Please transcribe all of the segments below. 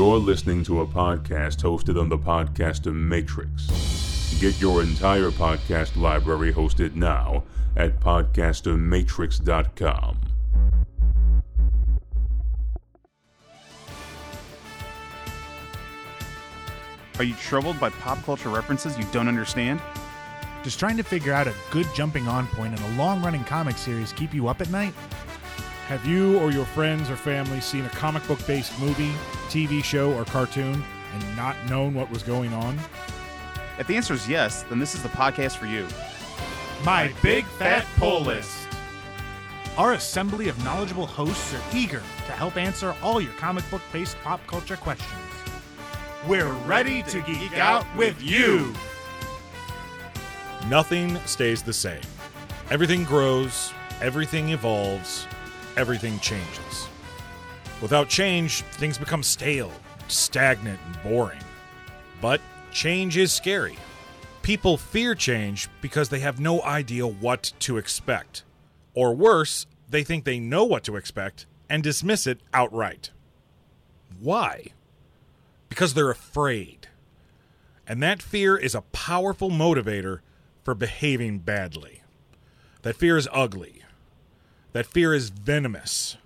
You're listening to a podcast hosted on the Podcaster Matrix. Get your entire podcast library hosted now at podcastermatrix.com. Are you troubled by pop culture references you don't understand? Just trying to figure out a good jumping on point in a long running comic series keep you up at night? Have you or your friends or family seen a comic book based movie, TV show, or cartoon and not known what was going on? If the answer is yes, then this is the podcast for you. My Big Fat Pull List. Our assembly of knowledgeable hosts are eager to help answer all your comic book based pop culture questions. We're ready to geek out with you. Nothing stays the same. Everything grows, everything evolves, everything changes. Without change, things become stale, stagnant, and boring. But change is scary. People fear change because they have no idea what to expect. Or worse, they think they know what to expect and dismiss it outright. Why? Because they're afraid. And that fear is a powerful motivator for behaving badly. That fear is ugly. That fear is venomous.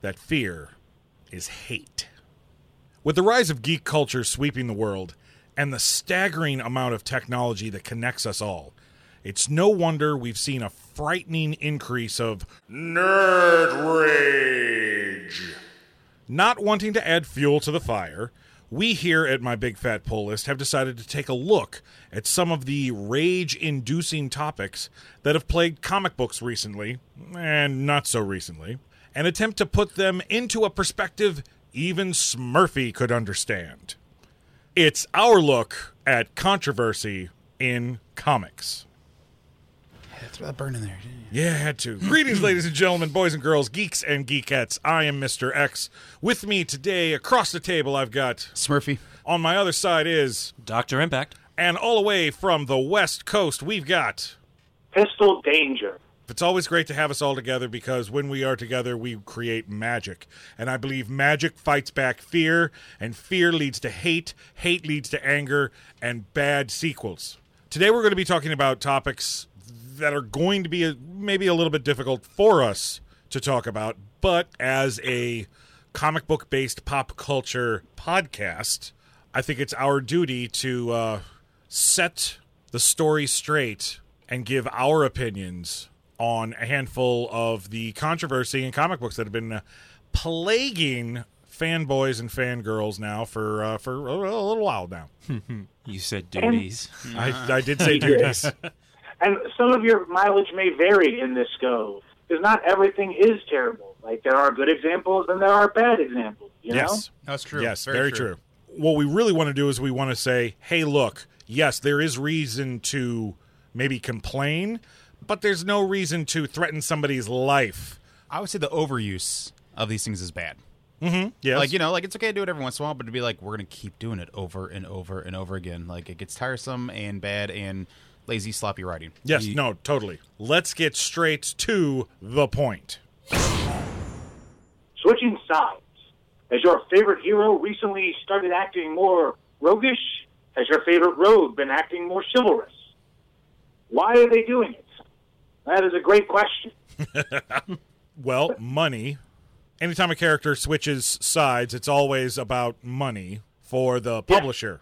That fear is hate. With the rise of geek culture sweeping the world and the staggering amount of technology that connects us all, it's no wonder we've seen a frightening increase of nerd rage. Not wanting to add fuel to the fire, we here at My Big Fat Pull List have decided to take a look at some of the rage inducing topics that have plagued comic books recently, and not so recently, and attempt to put them into a perspective even Smurfy could understand. It's our look at controversy in comics. Throw that burn in there. Yeah, I had to. Greetings, ladies and gentlemen, boys and girls, geeks and geekettes. I am Mr. X. With me today, across the table, I've got. Smurfy. On my other side is. Dr. Impact. And all the way from the West Coast, we've got. Pistol Danger. It's always great to have us all together because when we are together, we create magic. And I believe magic fights back fear, and fear leads to hate, hate leads to anger, and bad sequels. Today, we're going to be talking about topics that are going to be a, maybe a little bit difficult for us to talk about, but as a comic book based pop culture podcast, I think it's our duty to uh, set the story straight and give our opinions on a handful of the controversy in comic books that have been uh, plaguing fanboys and fangirls now for uh, for a, a little while now. You said duties. I, I did say duties. And some of your mileage may vary in this go, because not everything is terrible. Like there are good examples and there are bad examples. You know? yes, That's true. Yes, very, true. What we really want to do is we want to say, hey, look, yes, there is reason to maybe complain, but there's no reason to threaten somebody's life. I would say the overuse of these things is bad. Mm-hmm. Yes. Like, you know, like it's okay to do it every once in a while, but to be like, we're going to keep doing it over and over and over again. Like, it gets tiresome and bad and lazy, sloppy writing. yes, You- no, totally. Let's get straight to the point. Switching sides. Has your favorite hero recently started acting more roguish? Has your favorite rogue been acting more chivalrous? Why are they doing it? That is a great question. Well, money. Anytime a character switches sides, it's always about money for the publisher.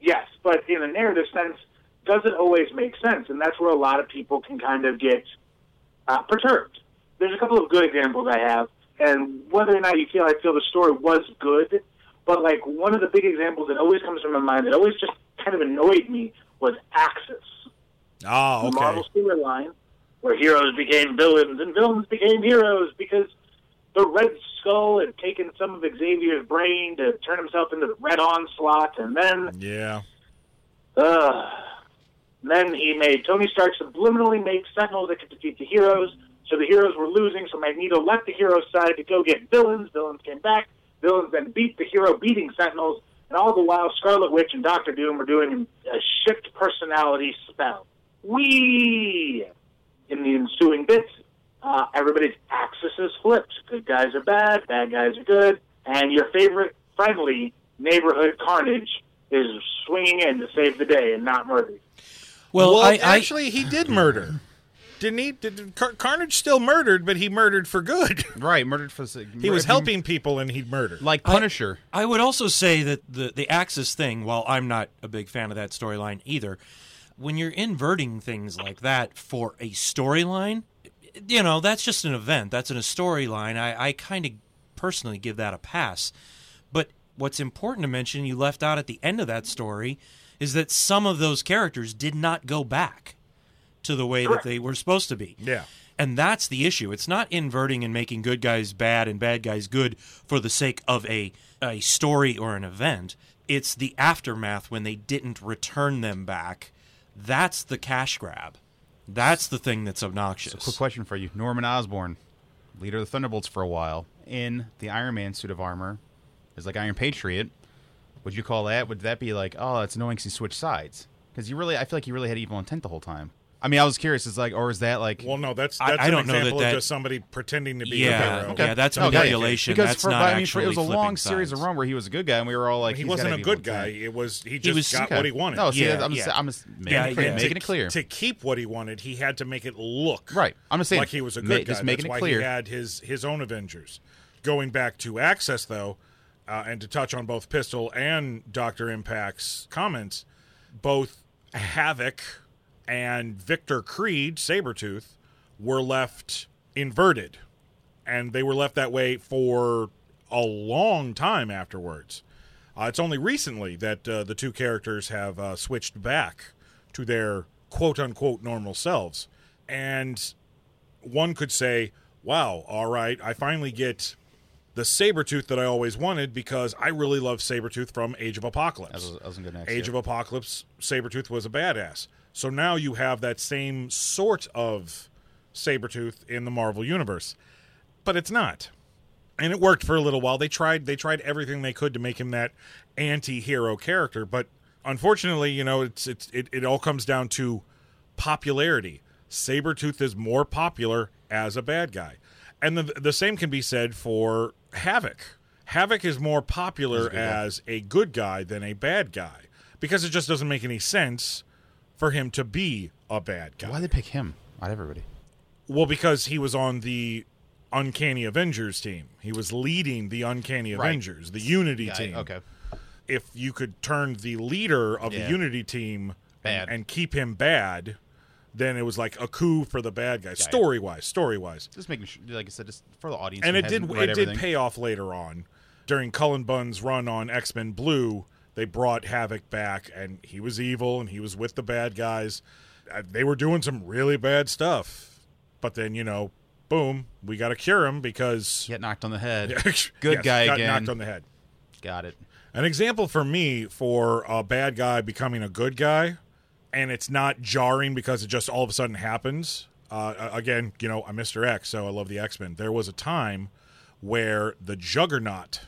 Yes, but in a narrative sense, doesn't always make sense, and that's where a lot of people can kind of get uh, perturbed. There's a couple of good examples I have, and whether or not you feel I feel the story was good, but like one of the big examples that always comes to my mind that always just kind of annoyed me was Axis, the okay. Marvel storyline, where heroes became villains and villains became heroes because the Red Skull had taken some of Xavier's brain to turn himself into the Red Onslaught, and then Yeah. uh, then he made Tony Stark subliminally make Sentinels that could defeat the heroes. So the heroes were losing, so Magneto left the heroes' side to go get villains. Villains came back. Villains then beat the hero beating Sentinels. And all the while, Scarlet Witch and Doctor Doom were doing a shift personality spell. We, in the ensuing bits, uh, everybody's axis is flipped. Good guys are bad, bad guys are good. And your favorite friendly neighborhood carnage is swinging in to save the day and not murder. Well, I, I actually, he did murder. Didn't he? Did, Car- Carnage still murdered, but he murdered for good. Right, murdered for He was helping people, and he murdered. like Punisher. I would also say that the the Axis thing, while I'm not a big fan of that storyline either, when you're inverting things like that for a storyline, you know, that's just an event. That's in a storyline. I, I kind of personally give that a pass. But what's important to mention, you left out at the end of that story, is that some of those characters did not go back to the way that they were supposed to be. Yeah. And that's the issue. It's not inverting and making good guys bad and bad guys good for the sake of a a story or an event. It's the aftermath when they didn't return them back. That's the cash grab. That's the thing that's obnoxious. Quick question for you: Norman Osborn, leader of the Thunderbolts for a while, in the Iron Man suit of armor, is like Iron Patriot. Would you call that? Would that be like, oh, it's annoying 'cause he switched sides? Because you really, I feel like he really had evil intent the whole time. I mean, I was curious. It's like, or is that like? well, no, that's I- that's I an don't know that example that- of just somebody pretending to be Yeah, a hero. okay. yeah, that's Okay. manipulation. Because That's for, not but, I mean, for, it was a actually long flipping series of sides. run where he was a good guy, and we were all like, he he's wasn't gotta a have good evil guy. intent. It was he just was- got Okay. what he wanted. No, see, Yeah, I'm, yeah. Just, I'm just making, Yeah, it clear, yeah. making to, it clear. To keep what he wanted, he had to make it look Right. I'm just saying, like he was a ma- good guy. just making That's it why clear. he had his his own Avengers. Going back to Axis though, uh, and to touch on both Pistol and Doctor Impact's comments, both Havoc and Victor Creed, Sabretooth, were left inverted. And they were left that way for a long time afterwards. Uh, it's only recently that uh, the two characters have uh, switched back to their quote unquote normal selves. And one could say, wow, all right, I finally get the Sabretooth that I always wanted because I really love Sabretooth from Age of Apocalypse. I was, I was. Age yeah. of Apocalypse, Sabretooth was a badass. So now you have that same sort of Sabretooth in the Marvel universe. But it's not. And it worked for a little while. They tried they tried everything they could to make him that anti-hero character, but unfortunately, you know, it's it's it, it all comes down to popularity. Sabretooth is more popular as a bad guy. And the the same can be said for Havoc. Havoc is more popular as a good guy than a bad guy because it just doesn't make any sense for him to be a bad guy. Why did they pick him? Not everybody. Well, because he was on the Uncanny Avengers team. He was leading the Uncanny Right. Avengers, the Unity Yeah, team. okay. If you could turn the leader of Yeah. the Unity team Bad. And, and keep him bad, then it was like a coup for the bad guy. Story wise, story wise. Just making sure, like I said, just for the audience. And it did it read did pay off later on. During Cullen Bunn's run on X Men Blue, they brought Havoc back, and he was evil, and he was with the bad guys. Uh, They were doing some really bad stuff, but then you know, boom, we got to cure him because Get knocked on the head. Yes, Good guy got again. knocked on the head. Got it. An example for me for a bad guy becoming a good guy, and it's not jarring because it just all of a sudden happens. Uh, again, you know, I'm Mr. X, so I love the X Men. There was a time where the Juggernaut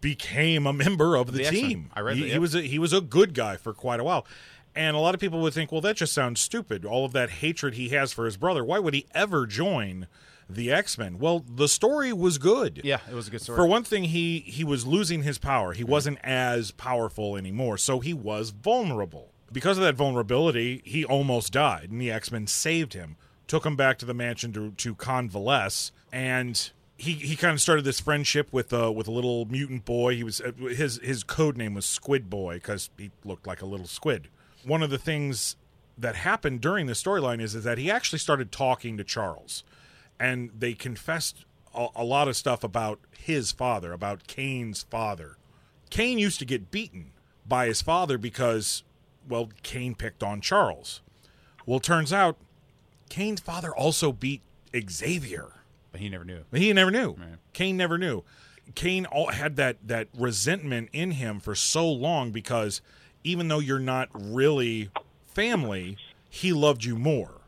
became a member of the, The team. I read he, that, he was a, he was a good guy for quite a while. And a lot of people would think, well, that just sounds stupid. All of that hatred he has for his brother. Why would he ever join the X Men? Well, the story was good. Yeah, it was a good story. For one thing, he he was losing his power. He wasn't as powerful anymore, so he was vulnerable. Because of that vulnerability, he almost died, and the X Men saved him, took him back to the mansion to to convalesce, and he he kind of started this friendship with uh with a little mutant boy. He was uh, his his code name was Squid Boy because he looked like a little squid. One of the things that happened during the storyline is, is that he actually started talking to Charles and they confessed a, a lot of stuff about his father, about Cain's father. Cain used to get beaten by his father because, well, Cain picked on Charles. Well, turns out Cain's father also beat Xavier. but he never knew. But he never knew. Cain never knew. Cain all, had that that resentment in him for so long because even though you're not really family, he loved you more,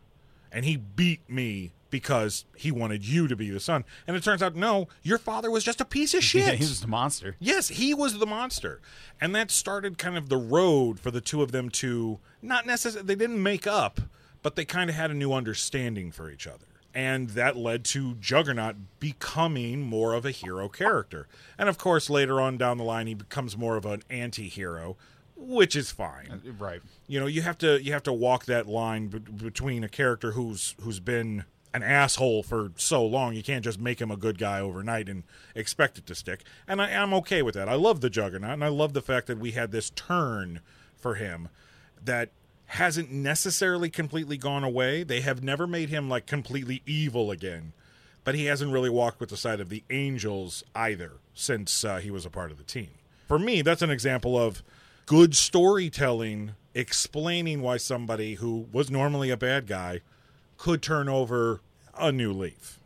and he beat me because he wanted you to be the son. And it turns out, no, your father was just a piece of shit. Yeah, he was just a monster. Yes, he was the monster. And that started kind of the road for the two of them to not necessarily, they didn't make up, but they kind of had a new understanding for each other. and that led to Juggernaut becoming more of a hero character. And of course, later on down the line, he becomes more of an anti-hero, which is fine. Right. You know, you have to you have to walk that line b- between a character who's who's been an asshole for so long. You can't just make him a good guy overnight and expect it to stick. And I, I'm okay with that. I love the Juggernaut, and I love the fact that we had this turn for him that hasn't necessarily completely gone away. They have never made him like completely evil again, but he hasn't really walked with the side of the angels either since uh, he was a part of the team. For me, that's an example of good storytelling explaining why somebody who was normally a bad guy could turn over a new leaf.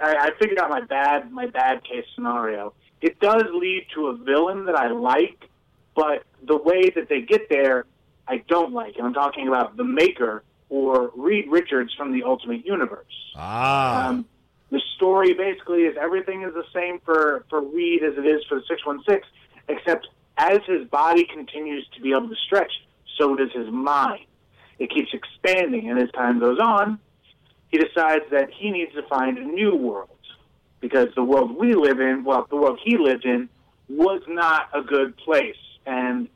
I, I figured out my bad my bad case scenario. It does lead to a villain that I like, but the way that they get there, I don't like. And I'm talking about the Maker or Reed Richards from the Ultimate Universe. Ah, Um, the story basically is everything is the same for, for Reed as it is for the 616, except as his body continues to be able to stretch, so does his mind. It keeps expanding, and as time goes on, he decides that he needs to find a new world because the world we live in, well, the world he lived in, was not a good place. And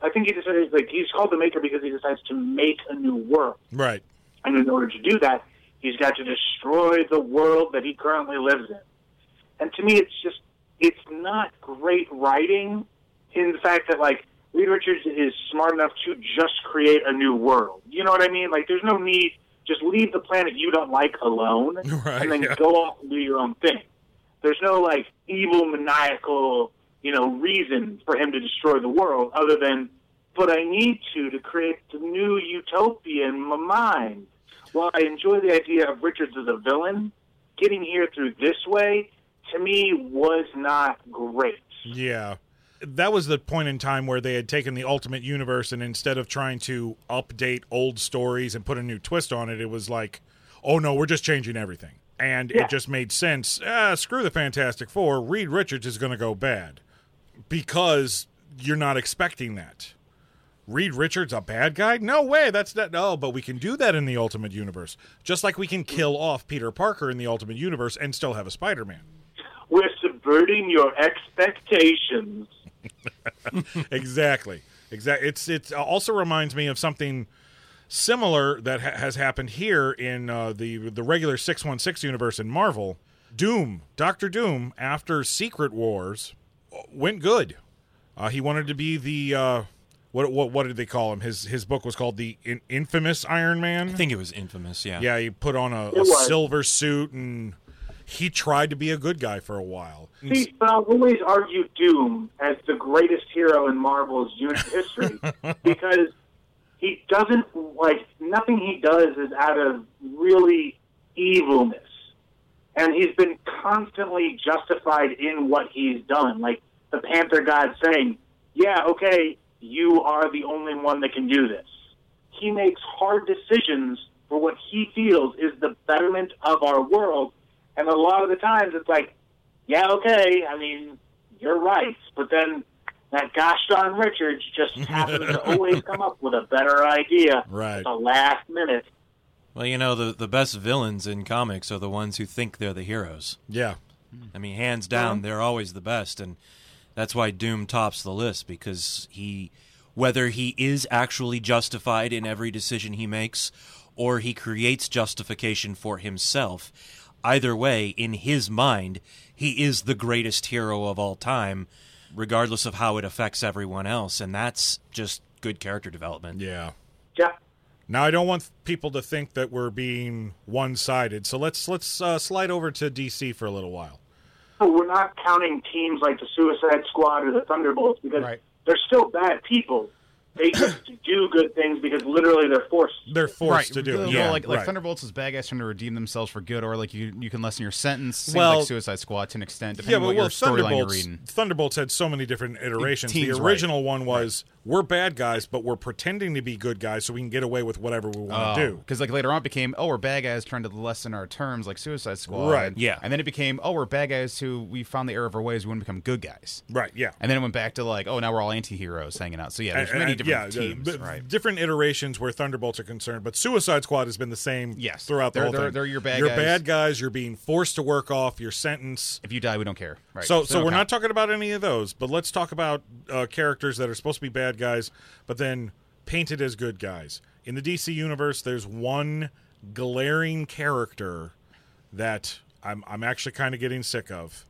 I think he decided, like, he's called the Maker because he decides to make a new world. right. And in order to do that, he's got to destroy the world that he currently lives in. And to me, it's just, it's not great writing in the fact that, like, Reed Richards is smart enough to just create a new world. You know what I mean? Like, there's no need, just leave the planet you don't like alone Right, and then yeah. go off and do your own thing. There's no, like, evil, maniacal, you know, reason for him to destroy the world other than, but I need to to create the new utopia in my mind. While I enjoy the idea of Richards as a villain, getting here through this way, to me, was not great. Yeah. That was the point in time where they had taken the Ultimate Universe and instead of trying to update old stories and put a new twist on it, it was like, oh no, we're just changing everything. And Yeah. it just made sense. Ah, screw the Fantastic Four. Reed Richards is going to go bad because you're not expecting that. Reed Richards a bad guy? No way. That's not. No, but we can do that in the Ultimate Universe. Just like we can kill off Peter Parker in the Ultimate Universe and still have a Spider-Man. We're subverting your expectations. exactly. Exactly. It's it also reminds me of something similar that ha- has happened here in uh, the the regular six one six universe in Marvel. Doom, Doctor Doom, after Secret Wars, uh, went good. Uh, he wanted to be the uh, what what what did they call him? His his book was called the in- infamous Iron Man. I think it was infamous. Yeah. Yeah, he put on a, a silver suit and he tried to be a good guy for a while. See, but I'll always argue Doom as the greatest hero in Marvel's unit history because he doesn't like nothing he does is out of really evilness, and he's been constantly justified in what he's done. Like the Panther God saying, "Yeah, okay, you are the only one that can do this." He makes hard decisions for what he feels is the betterment of our world, and a lot of the times it's like yeah, okay. I mean, you're right. But then that gosh darn Richards just happens to always come up with a better idea Right. at the last minute. Well, you know, the the best villains in comics are the ones who think they're the heroes. Yeah. I mean, hands down, they're always the best, and that's why Doom tops the list because he, whether he is actually justified in every decision he makes, or he creates justification for himself, either way, in his mind, he is the greatest hero of all time, regardless of how it affects everyone else, and that's just good character development. Yeah. Yeah. Now I don't want people to think that we're being one-sided, so let's let's uh, slide over to DC for a little while. So we're not counting teams like the Suicide Squad or the Thunderbolts because Right. they're still bad people. They just do good things because literally they're forced. They're forced to do it. Yeah, like like right. Thunderbolts is bad guys trying to redeem themselves for good, or like you you can lessen your sentence. Same Well- like Suicide Squad to an extent, yeah, depending on but what well, your storyline you're Thunderbolts. reading. Thunderbolts had so many different iterations. Teams, the right. original one was we're bad guys, but we're pretending to be good guys, so we can get away with whatever we want to oh, do. Because like later on, it became oh we're bad guys trying to lessen our terms, like Suicide Squad. Right. Yeah. And then it became oh we're bad guys who we found the error of our ways. We want to become good guys. Right? Yeah. And then it went back to like oh now we're all anti-heroes hanging out. So yeah, there's And- many and- different yeah, teams, right? different iterations where Thunderbolts are concerned, but Suicide Squad has been the same Yes. throughout the They're- whole they're- thing. they're your bad You're guys. bad guys. You're being forced to work off your sentence. If you die, we don't care. Right. So, They so we're not talking about any of those, but let's talk about uh, characters that are supposed to be bad guys, but then painted as good guys. In the DC universe, there's one glaring character that I'm I'm actually kind of getting sick of.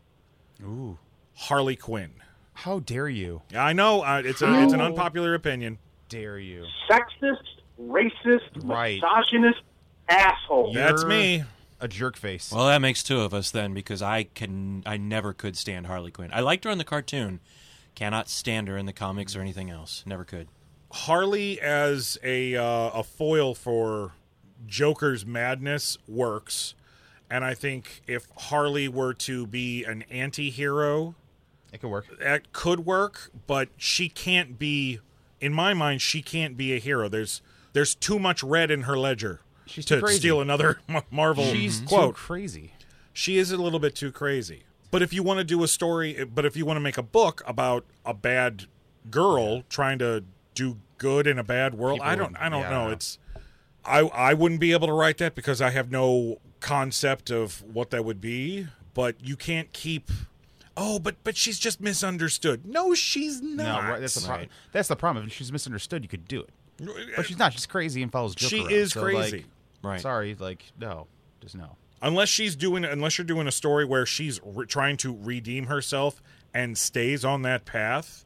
Ooh. Harley Quinn. How dare you? I know uh, it's a, it's an unpopular opinion. Dare you? Sexist, racist, Right. misogynist, asshole. That's You're me. A jerk face. Well, that makes two of us then, because I can, I never could stand Harley Quinn. I liked her in the cartoon, cannot stand her in the comics or anything else. Never could. Harley as a uh, a foil for Joker's madness works, and I think if Harley were to be an anti-hero, it could work. that could work, but she can't be. In my mind, she can't be a hero. There's there's too much red in her ledger She's to too crazy. steal another Marvel She's quote. too crazy. she is a little bit too crazy. But if you want to do a story, but if you want to make a book about a bad girl trying to do good in a bad world, People I don't, I don't yeah, I know. don't know. It's, I, I wouldn't be able to write that because I have no concept of what that would be. But you can't keep. Oh, but but she's just misunderstood. No, she's No, not. right, that's the problem. That's the problem. If she's misunderstood, you could do it. But Uh, she's not. She's crazy and follows Joker She around. is So, crazy. like, Right. Sorry, like no, just no. unless she's doing unless you're doing a story where she's re- trying to redeem herself and stays on that path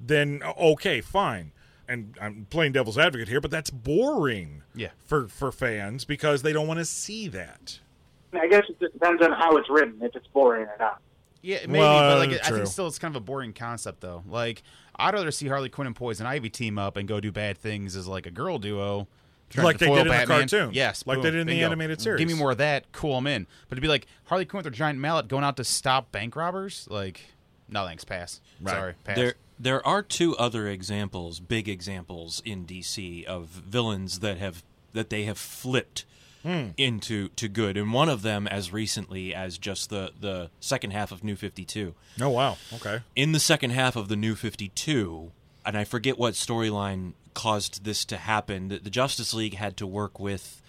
then okay fine and i'm playing devil's advocate here but that's boring Yeah. for for fans because they don't want to see that I guess it depends on how it's written, if it's boring or not. Yeah, maybe, Well, but like I think still it's kind of a boring concept though. Like I'd rather see Harley Quinn and Poison Ivy team up and go do bad things as like a girl duo. Like they foil did in the cartoon. Yes, Like they did in the animated series. Give me more of that. Cool, I'm in. But to be like Harley Quinn with her giant mallet going out to stop bank robbers, like no thanks, pass. Right. Sorry, pass. There, there are two other examples, big examples in DC of villains that have that they have flipped into to good, and one of them as recently as just the the second half of New Fifty Two. oh wow okay In the second half of the New Fifty Two, and I forget what storyline caused this to happen. The, the Justice League had to work with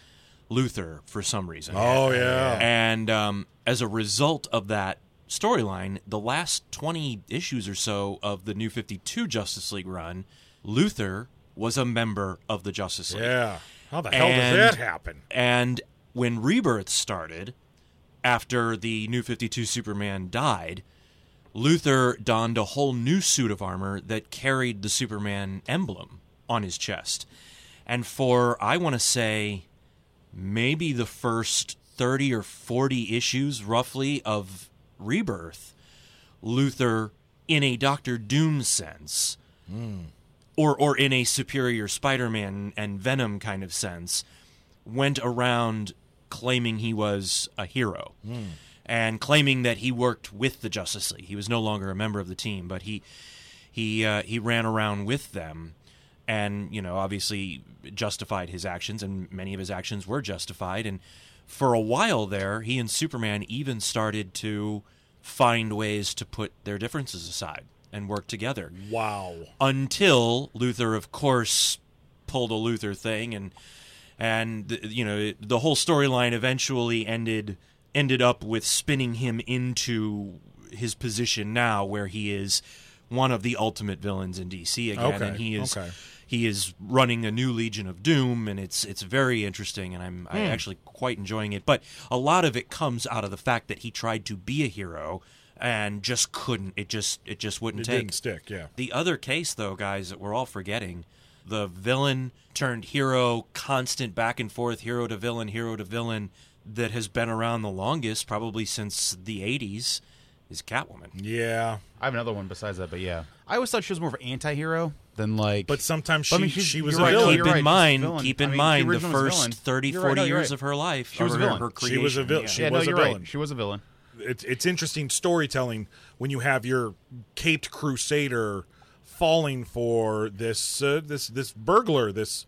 Luthor for some reason. oh yeah And um, as a result of that storyline, the last 20 issues or so of the New 52 Justice League run, Luthor was a member of the Justice League. yeah how the hell And- does that happen And when Rebirth started, after the New 52 Superman died, Luthor donned a whole new suit of armor that carried the Superman emblem on his chest. And for, I want to say, maybe the first 30 or 40 issues, roughly, of Rebirth, Luthor, in a Doctor Doom sense, hmm. Or or in a superior Spider-Man and Venom kind of sense, went around claiming he was a hero and claiming that he worked with the Justice League. He was no longer a member of the team, but he he uh, he ran around with them and you know obviously justified his actions and many of his actions were justified. And for a while there he and Superman even started to find ways to put their differences aside and work together wow until Luthor, of course, pulled a Luthor thing, and and you know the whole storyline eventually ended ended up with spinning him into his position now, where he is one of the ultimate villains in DC again, Okay, and he is okay. he is running a new Legion of Doom, and it's it's very interesting, and I'm Hmm. I actually quite enjoying it. But a lot of it comes out of the fact that he tried to be a hero and just couldn't. It just it just wouldn't it take. didn't stick yeah The other case, though, guys, that we're all forgetting the villain turned hero, constant back and forth, hero to villain, hero to villain, that has been around the longest, probably since the 80s, is Catwoman. yeah I have another one besides that, but yeah, I always thought she was more of an anti-hero than like. but sometimes she But I mean, she's- she was you're a right, no, villain Keep you're in right, she's a mind, villain. keep I in mean, mind the the original was a first villain. 30, You're right, 40 no, you're years right. of her life. She was or a her- villain. Her She creation. was a vil- yeah. she yeah, no, was a you're villain. right. She was a villain. It's it's interesting storytelling when you have your caped crusader falling for this uh, this this burglar, this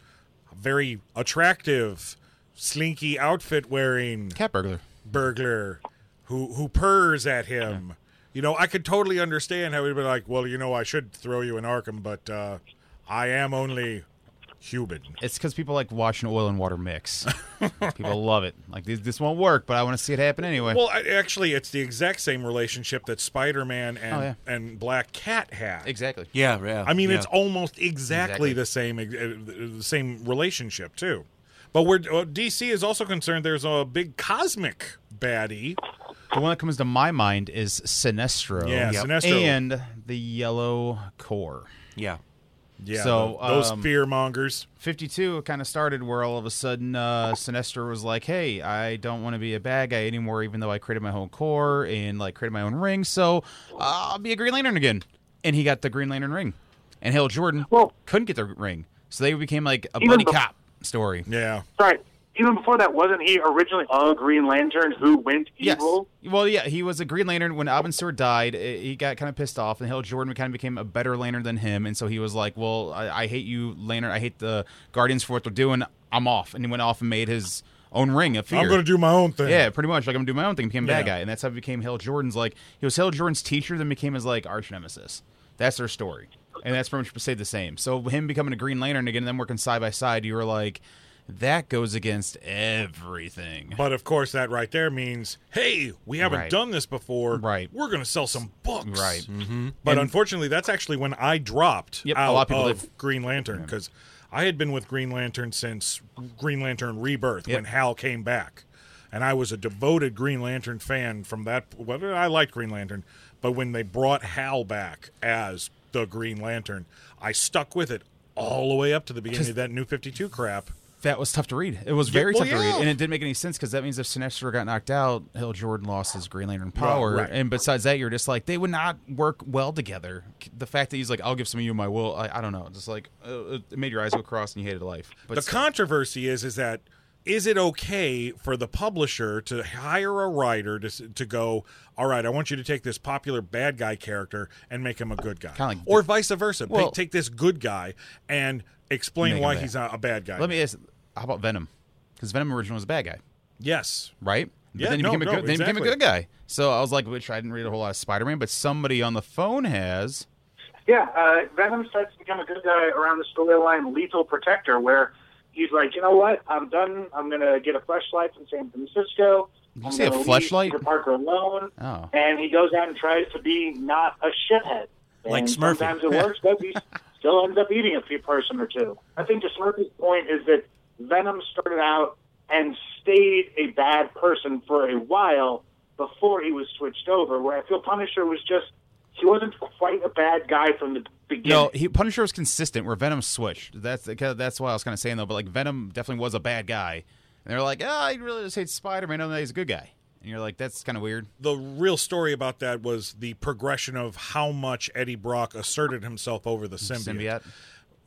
very attractive, slinky outfit wearing Cat burglar. burglar who who purrs at him. You know, I could totally understand how he'd be like, "Well, you know, I should throw you in Arkham, but uh, I am only human. It's because people like watching oil and water mix. people love it. Like this, this won't work, but I want to see it happen anyway. Well, I- actually, it's the exact same relationship that Spider-Man and Oh, yeah. and Black Cat had. exactly. Yeah, yeah. I mean, yeah. it's almost exactly, Exactly. the same, uh, the same relationship too. But where uh, DC is also concerned, there's a big cosmic baddie. The one that comes to my mind is Sinestro. Yeah, Yep. Sinestro. And the Yellow Corps. yeah. Yeah, So, tho- those um, fear mongers. 52 kind of started where all of a sudden uh, Sinestro was like, hey, I don't want to be a bad guy anymore, even though I created my own corps and like created my own ring, so uh, I'll be a Green Lantern again. And he got the Green Lantern ring. And Hal Jordan Well- couldn't get the ring. So they became like a Even buddy bef- cop story. Yeah, Sorry. Even before that, wasn't he originally a Green Lantern who went Yes. evil? Well, yeah, he was a Green Lantern when Alvin Stewart died. eh, He got kind of pissed off, and Hal Jordan kind of became a better Lantern than him. And so he was like, "Well, I, I hate you, Lantern. I hate the Guardians for what they're doing. I'm off." And he went off and made his own ring of fear. I'm going to do my own thing. Yeah, pretty much. Like I'm gonna do my own thing. Became a bad guy, and that's how he became Hal Jordan's. Like he was Hal Jordan's teacher, then became his like arch nemesis. That's their story, and that's pretty much stayed the same. So him becoming a Green Lantern again, and them working side by side, you were like, that goes against everything. But of course, that right there means, hey, we haven't Right. done this before. Right. We're going to sell some books. Right. Mm-hmm. But And- unfortunately, that's actually when I dropped Yep, a out lot of people of. Green Lantern because I had been with Green Lantern since Green Lantern Rebirth when Hal came back. And I was a devoted Green Lantern fan from that. Well, I liked Green Lantern, but when they brought Hal back as the Green Lantern, I stuck with it all the way up to the beginning of that New 52 crap. That was tough to read. It was Yeah, very well, tough to read, and it didn't make any sense because that means if Sinestro got knocked out, Hal Jordan lost his Green Lantern power. right. And besides that, you're just like they would not work well together. The fact that he's like, "I'll give some of you my will," I, I don't know, just like uh, it made your eyes go cross and you hated life. But the still. controversy is is that is it okay for the publisher to hire a writer to to go all right i want you to take this popular bad guy character and make him a good guy like- or vice versa Well- take, take this good guy and explain Make why bad. he's not a bad guy let me ask, how about Venom? Because Venom originally was a bad guy, yes right? But Yeah, then he no, became a no, good, then he became a exactly. good guy. So I was like, which I didn't read a whole lot of Spider-Man, but somebody on the phone has. Yeah, uh, Venom starts to become a good guy around the storyline Lethal Protector, where he's like, you know what, I'm done. I'm going to get a flashlight from San Francisco. you I'm say a gonna leave fleshlight? Peter Parker alone. Oh. And he goes out and tries to be not a shithead. Like and Smurfy. Sometimes it works, but he still ends up eating a few person or two. I think to Smurfy's point is that Venom started out and stayed a bad person for a while before he was switched over, where I feel Punisher was just, he wasn't quite a bad guy from the beginning. No, he, Punisher was consistent. Where Venom switched. That's that's why I was kind of saying though. But like Venom definitely was a bad guy, and they're like, oh, he really just hates Spider-Man. No, he's a good guy. And you're like, that's kind of weird. the real story about that was the progression of how much Eddie Brock asserted himself over the symbiote.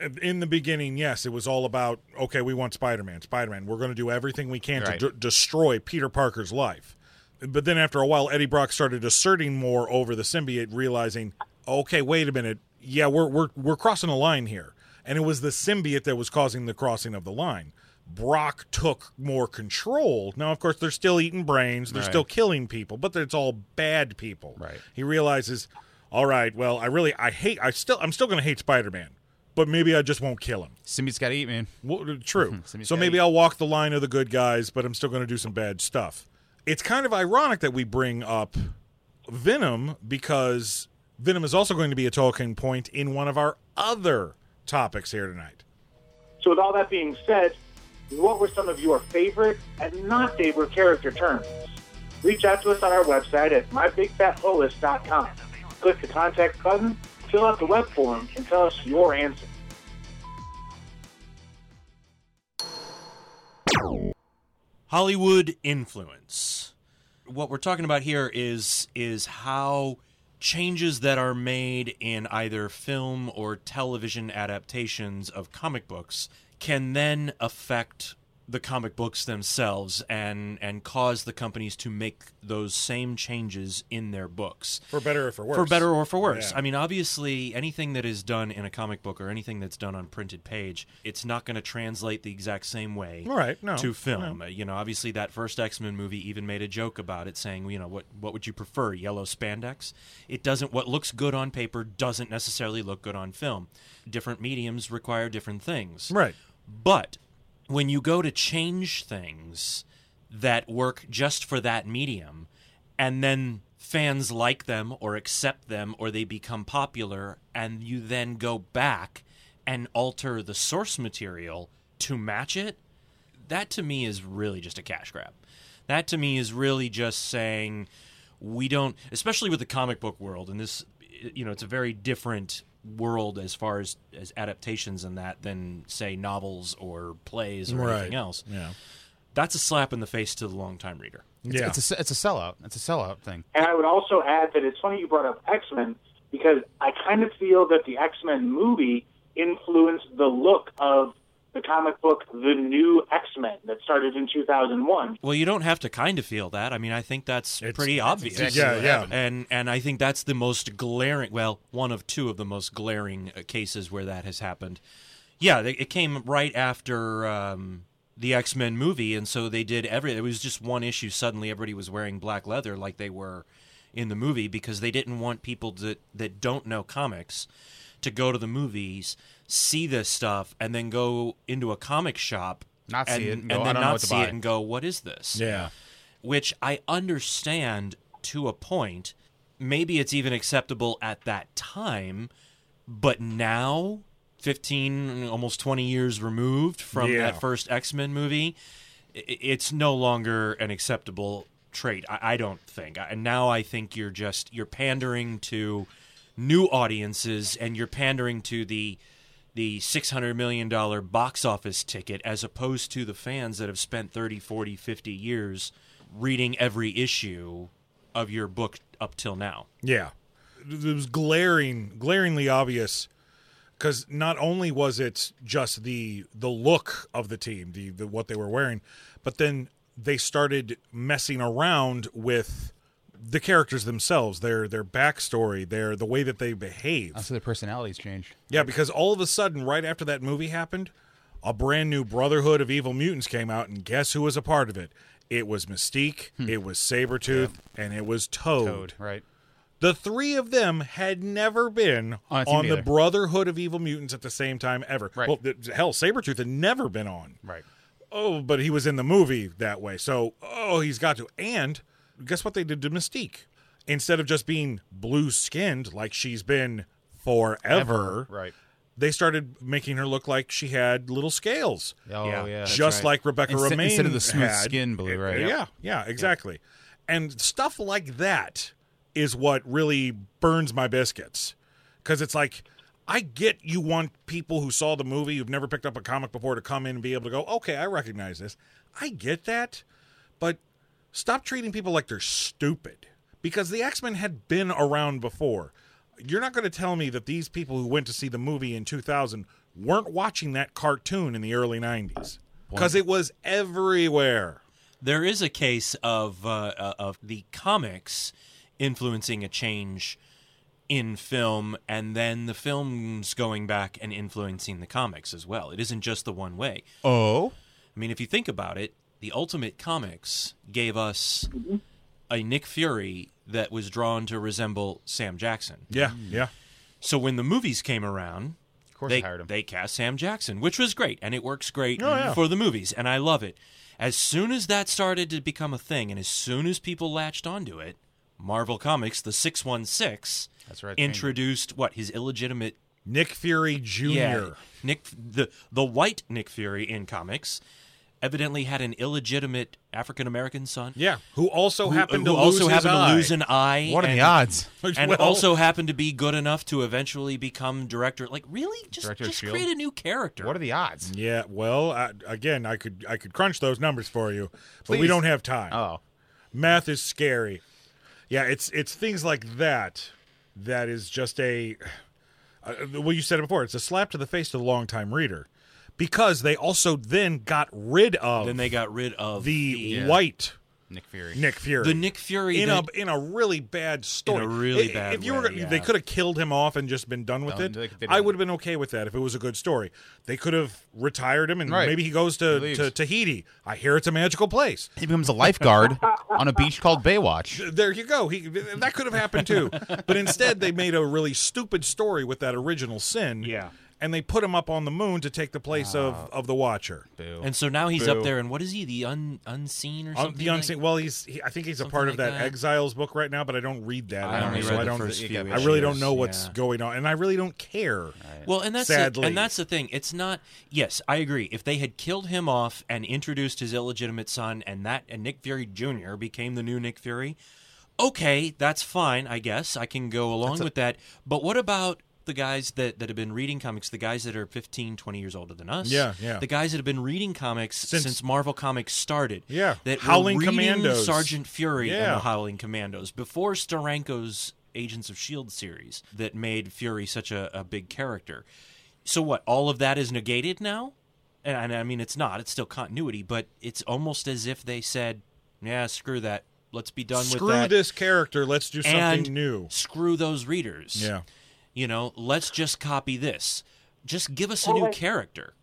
Symbiote. in the beginning, yes, it was all about okay, we want Spider-Man, Spider-Man. We're going to do everything we can Right. to d- destroy Peter Parker's life. But then after a while, Eddie Brock started asserting more over the symbiote, realizing, okay, wait a minute, yeah, we're we're we're crossing a line here, and it was the symbiote that was causing the crossing of the line. Brock took more control. Now, of course, they're still eating brains, they're Right. still killing people, but it's all bad people. Right. He realizes, all right, well, I really I hate I still I'm still going to hate Spider-Man, but maybe I just won't kill him. Symbiote's got to eat, man. Well, uh, true. So maybe eat. I'll walk the line of the good guys, but I'm still going to do some bad stuff. It's kind of ironic that we bring up Venom because Venom is also going to be a talking point in one of our other topics here tonight. So, with all that being said, what were some of your favorite and not favorite character terms? Reach out to us on our website at mybigfatlist.com. Click the contact button, fill out the web form, and tell us your answer. Hollywood influence. What we're talking about here is is how changes that are made in either film or television adaptations of comic books can then affect the comic books themselves and and cause the companies to make those same changes in their books For better or for worse. for better or for worse. Yeah. I mean, obviously, anything that is done in a comic book or anything that's done on printed page, it's not going to translate the exact same way Right, no, to film. Uh, You know, obviously, that first X Men movie even made a joke about it, saying, you know, what what would you prefer, yellow spandex? It doesn't. What looks good on paper doesn't necessarily look good on film. Different mediums require different things. Right. But when you go to change things that work just for that medium, and then fans like them or accept them or they become popular, and you then go back and alter the source material to match it, that to me is really just a cash grab. That to me is really just saying we don't, especially with the comic book world, and this, you know, it's a very different world as far as, as adaptations and that than say novels or plays or Right. anything else. Yeah. That's a slap in the face to the longtime reader. It's, yeah. it's a it's a sellout. It's a sellout thing. And I would also add that it's funny you brought up X Men because I kind of feel that the X Men movie influenced the look of the comic book The New X Men that started in 2001. Well, you don't have to kind of feel that. I mean, I think that's It's- pretty obvious. exactly Yeah, yeah. happened. And and I think that's the most glaring. Well, one of two of the most glaring uh, cases where that has happened. Yeah, it came right after um, the X Men movie, and so they did every. It was just one issue. Suddenly, everybody was wearing black leather like they were in the movie because they didn't want people that that don't know comics to go to the movies, see this stuff, and then go into a comic shop. Not see and, it and go, "I then not see it and go, "What is this?" Yeah. which I understand to a point. Maybe it's even acceptable at that time, but now, 15, almost 20 years removed from Yeah. that first X Men movie, it's no longer an acceptable trait. I, I don't think. And now I think you're just you're pandering to new audiences and you're pandering to the the 600 million dollar box office ticket as opposed to the fans that have spent 30 40 50 years reading every issue of your book up till now. Yeah, it was glaring, glaringly obvious because not only was it just the the look of the team, the, the what they were wearing, but then they started messing around with the characters themselves, their their backstory, their the way that they behave. Oh, so their personalities changed. Yeah, because all of a sudden, right after that movie happened, a brand new Brotherhood of Evil Mutants came out, and guess who was a part of it? It was Mystique, hmm. it was Sabretooth, and it was Toad. Code, right? The three of them had never been On on the. Brotherhood of Evil Mutants at the same time ever. Right. Well, hell, Sabretooth had never been on. Right. Oh, but he was in the movie that way. So, oh, he's got to. And guess what they did to Mystique? Instead of just being blue skinned like she's been forever, Right. they started making her look like she had little scales. Oh Yeah. yeah. that's just right. like Rebecca Instead- Romaine instead of the smooth had. skin blue, right? Yeah, yeah, exactly. And stuff like that is what really burns my biscuits because it's like I get you want people who saw the movie who've never picked up a comic before to come in and be able to go, okay, I recognize this. I get that, but stop treating people like they're stupid because the X Men had been around before. You're not going to tell me that these people who went to see the movie in 2000 weren't watching that cartoon in the early 90s because it was everywhere. there is a case of uh, uh, of the comics influencing a change in film and then the films going back and influencing the comics as well it isn't just the one way Oh. I mean, if you think about it, the Ultimate Comics gave us mm-hmm. a Nick Fury that was drawn to resemble Sam Jackson. Yeah, yeah. So when the movies came around, Of course, they, they hired him. they cast Sam Jackson, which was great, and it works great Oh, yeah. for the movies, and I love it. As soon as that started to become a thing, and as soon as people latched onto it, Marvel Comics, the 616, That's right. introduced what his illegitimate Nick Fury Jr. yeah, Nick the the white Nick Fury in comics evidently had an illegitimate African American son. Yeah, who also who, happened who to also lose his happened eye. to lose an eye. What are and, the odds? And Well- also happened to be good enough to eventually become director. Like, really, just Director just create a new character. What are the odds? Yeah, well, I, again, I could I could crunch those numbers for you, but we don't have time. Oh. Math is scary. Yeah, it's it's things like that that is just a uh, well, you said it before. It's a slap to the face to the longtime reader because they also then got rid of Then they got rid of the white Nick Fury. Nick Fury. the Nick Fury in that- a in a really bad story. In a really I- bad If you were, way, gonna- yeah. they could have killed him off and just been done with No, it. they- they I would have been okay with that if it was a good story. They could have retired him and Right. maybe he goes to, leaves. to Tahiti. I hear it's a magical place. He becomes a lifeguard on a beach called Baywatch. There you go. He that could have happened too. but instead, they made a really stupid story with that original sin. Yeah. And they put him up on the moon to take the place of, of the Watcher. Boo. and so now he's Boo. up there, and what is he? The un, unseen or Uh, something? the like- unseen. Well, he's. He, I think he's a Something part of like that, that. Exiles book right now, but I don't read that. I anymore, only so read I the don't. first few. I really don't issues, know what's yeah. going on, and I really don't care. Well, and that's Sadly. The, and that's the thing. It's not. Yes, I agree. If they had killed him off and introduced his illegitimate son, and that and Nick Fury Jr. became the new Nick Fury, okay, that's fine. I guess I can go along with that. But what about the guys that, that have been reading comics, the guys that are 15, 20 years older than us? Yeah, yeah. The guys that have been reading comics Since- since, Marvel Comics started. Yeah. That Howling Commandos. Sergeant Fury and Yeah. the Howling Commandos before Steranko's Agents of S.H.I.E.L.D. Series that made Fury such a, a big character. So what? All of that is negated now, and, and I mean it's not. It's still continuity, but it's almost as if they said, "Yeah, screw that. Let's be done Screw with that." Screw this character. Let's do something and new. Screw those readers. Yeah. You know, let's just copy this. Just give us a new like- character.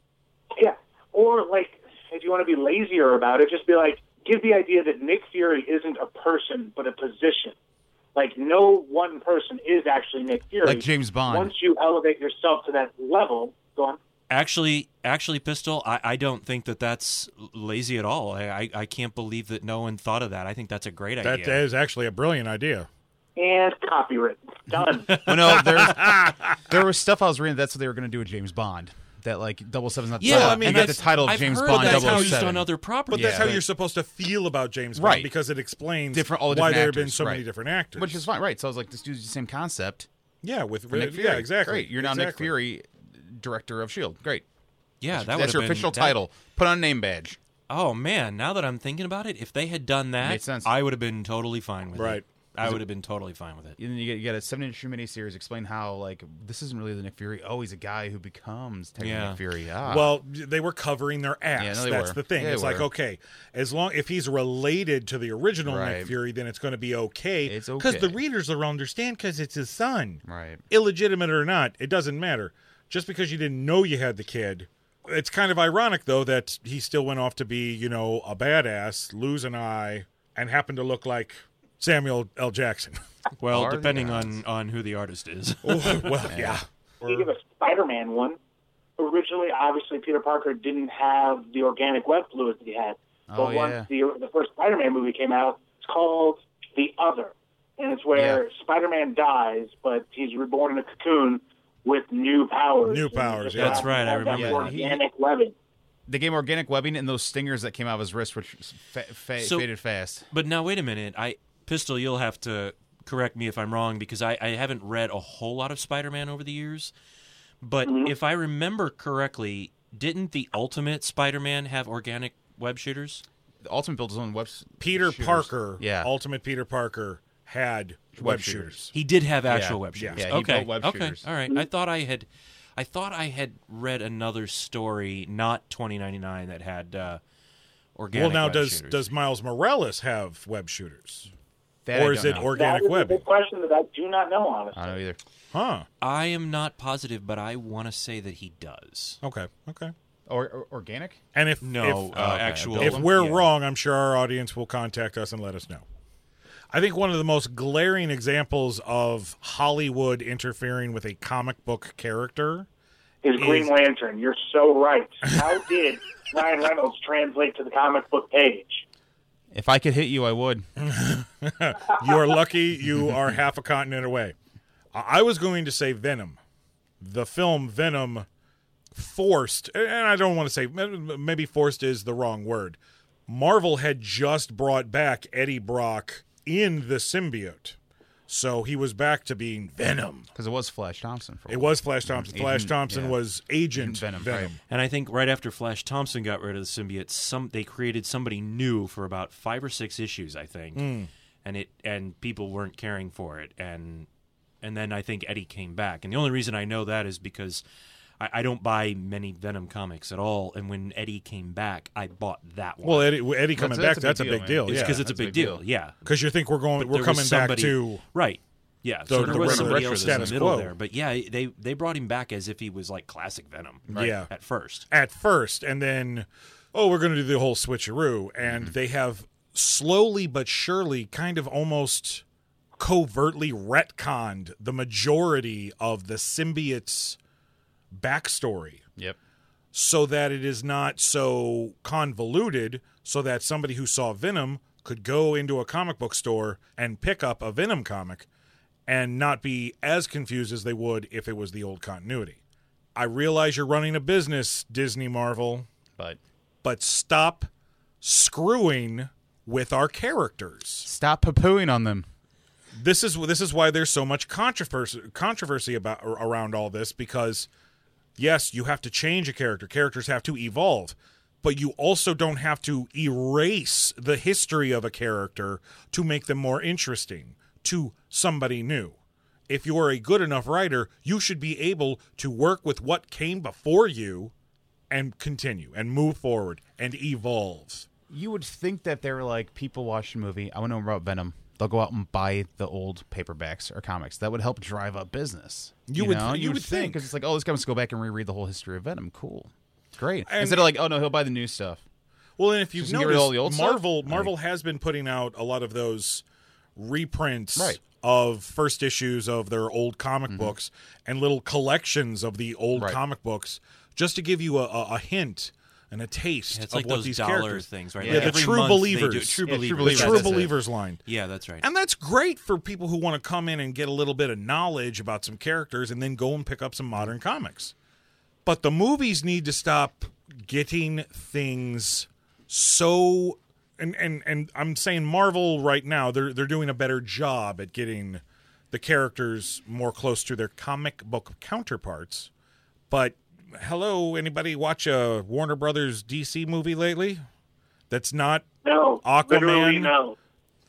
Yeah. Or like, if you want to be lazier about it, just be like, give the idea that Nick Fury isn't a person but a position. Like, no one person is actually Nick Fury. Like James Bond. Once you elevate yourself to that level, go on. Actually, actually, Pistol, I, I don't think that that's lazy at all. I, I, I can't believe that no one thought of that. I think that's a great That idea. That is actually a brilliant idea. And copyright. Done. Well, no, there's, there was stuff I was reading. That's what they were going to do with James Bond. That like double seven's not the yeah, title. I mean, and that the title of I've James heard Bond that's how 007. used on other properties. But that's Yeah. how you're supposed to feel about James Bond Right. because it explains different all the why different there have been actors, so many different actors. which is fine, right? So I was like, this dude's the same concept. yeah, with For Nick Fury. yeah, exactly. Great, you're now Nick Fury, director of Shield. Great. yeah, that That's your been- official that- title. Put on a name badge. Oh man, now that I'm thinking about it, if they had done that, sense. I would have been totally fine with it. Right. it. I would have been totally fine with it. And then you get, you get a seven issue miniseries explain how like this isn't really the Nick Fury. Oh, he's a guy who becomes technically Yeah. Nick Fury. Ah. Well, they were covering their ass. Yeah, no, they That's were. the thing. They it's like were. okay, as long if he's related to the original Right. Nick Fury, then it's going to be okay. It's because the okay. readers will understand because it's his son. right. illegitimate or not, it doesn't matter. Just because you didn't know you had the kid. It's kind of ironic though that he still went off to be, you know, a badass, lose an eye, and happened to look like Samuel L. Jackson. Well, Are depending odds? on on who the artist is. Oh, well, yeah. Speaking of a Spider-Man one, originally, obviously, Peter Parker didn't have the organic web fluid that he had. Oh, but Oh, once yeah. the the first Spider-Man movie came out, it's called The Other, and it's where Yeah. Spider-Man dies, but he's reborn in a cocoon with new powers. New powers, yeah. That's right, I remember that. Organic webbing. They gave organic webbing and those stingers that came out of his wrist, which fa- fa- So- faded fast. But now wait a minute. I Pistol, you'll have to correct me if I'm wrong because I, I haven't read a whole lot of Spider-Man over the years. But if I remember correctly, didn't the Ultimate Spider-Man have organic web shooters? The Ultimate built his own web. Peter shooters. Parker, Yeah. Ultimate Peter Parker, had web, shooters. He did have actual Yeah, web shooters. Yeah, he okay. built web okay. shooters. All right. I thought I had I thought I had read another story, not 2099, that had uh, organic Well, now web does shooters. does Miles Morales have web shooters, That or is it know. organic that is a webbing? big question that I do not know, honestly. I don't know either. Huh? I am not positive, but I want to say that he does. Okay, okay. Or, or organic? And if No, if, uh, okay. actual. if we're yeah. wrong, I'm sure our audience will contact us and let us know. I think one of the most glaring examples of Hollywood interfering with a comic book character. Is Green Lantern. You're so right. How did Ryan Reynolds translate to the comic book page? If I could hit you, I would. You're lucky you are half a continent away. I I was going to say Venom. The film Venom forced, and I don't want to say, maybe forced is the wrong word. Marvel had just brought back Eddie Brock in the symbiote. So he was back to being Venom. Because it was Flash Thompson. For It was Flash Thompson. Flash Thompson yeah. was Agent Agent Venom, Venom. right. And I think right after Flash Thompson got rid of the symbiote, some they created somebody new for about five or six issues, I think, Hmm. and it and people weren't caring for it, and and then I think Eddie came back, and the only reason I know that is because I, I don't buy many Venom comics at all. And when Eddie came back, I bought that one. Well, Eddie, Eddie coming That's- back, that's that's a a big big deal, deal. man. Yeah, because it's a big big deal. deal. Yeah, because you think we're going, But we're there was coming back to right. Yeah, The- so the there was somebody else in the middle quo. there, but yeah, they they brought him back as if he was like classic Venom. Yeah. at first. at first, and then oh, we're going to do the whole switcheroo, and Mm-hmm. they have slowly but surely, kind of almost covertly retconned the majority of the symbiote's backstory. Yep. so that it is not so convoluted so that somebody who saw Venom could go into a comic book store and pick up a Venom comic and not be as confused as they would if it was the old continuity. I realize you're running a business, Disney Marvel, But but stop screwing with our characters. stop poo-pooing on them. This is this is why there's so much controversy controversy about around all this because yes, you have to change a character. Characters have to evolve, but you also don't have to erase the history of a character to make them more interesting to somebody new. If you are a good enough writer, you should be able to work with what came before you and continue and move forward and evolve. You would think that they're like people watch a movie. I want to know about Venom. They'll go out and buy the old paperbacks or comics. That would help drive up business. You would- know? you would think because it's like, oh, this guy wants to go back and reread the whole history of Venom. Cool, great. And- Instead of like, oh no, he'll buy the new stuff. Well, and if you've Just noticed, all the old stuff? Marvel Marvel has been putting out a lot of those reprints Right. of first issues of their old comic books and little collections of the old Mm-hmm. Right. comic books, just to give you a, a hint and a taste Yeah, it's of like what those these dollar characters. things, right? Yeah, Like the every true month they do- believers, true Yeah, true believers. the true That's it. believers line. Yeah, that's right. And that's great for people who want to come in and get a little bit of knowledge about some characters and then go and pick up some modern comics. But the movies need to stop getting things so and and and I'm saying Marvel right now they're they're doing a better job at getting the characters more close to their comic book counterparts. But hello, anybody watch a Warner Brothers DC movie lately? That's not No. Aquaman? Literally no.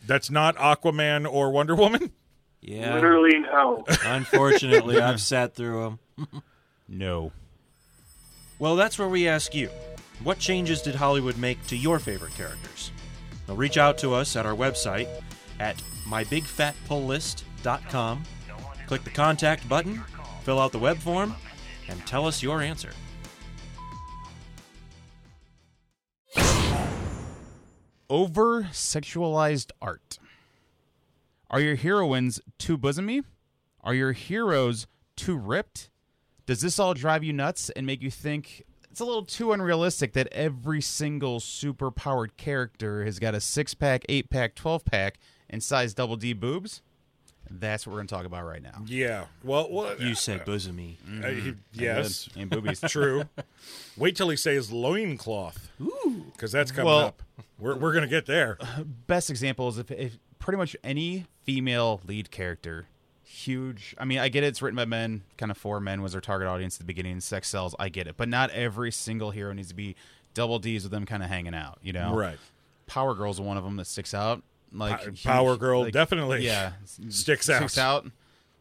that's not Aquaman or Wonder Woman. yeah, Literally no. unfortunately, I've sat through them. No. Well, that's where we ask you what changes did Hollywood make to your favorite characters? Now, reach out to us at our website at mybigfatpulllist.com. Click the contact button, fill out the web form, and tell us your answer. Over sexualized art. Are your heroines too bosomy? Are your heroes too ripped? Does this all drive you nuts and make you think it's a little too unrealistic that every single super powered character has got a six pack, eight pack, 12 pack, and size double D boobs? That's what we're going to talk about right now. Yeah. Well, well uh, You said bosomy. uh, he- mm-hmm. yes, And boobies. true. Wait till he says loincloth. Ooh. Because that's coming Well- up. We're, we're going to get there. Uh, best example is if, if pretty much any female lead character, huge. I mean, I get it, it's written by men, kind of for men was their target audience at the beginning. Sex sells, I get it, but not every single hero needs to be double D's with them kind of hanging out. You know, Right. Power Girl's one of them that sticks out. Like Pa- huge- Power Girl like, definitely yeah, sticks out. Sticks out.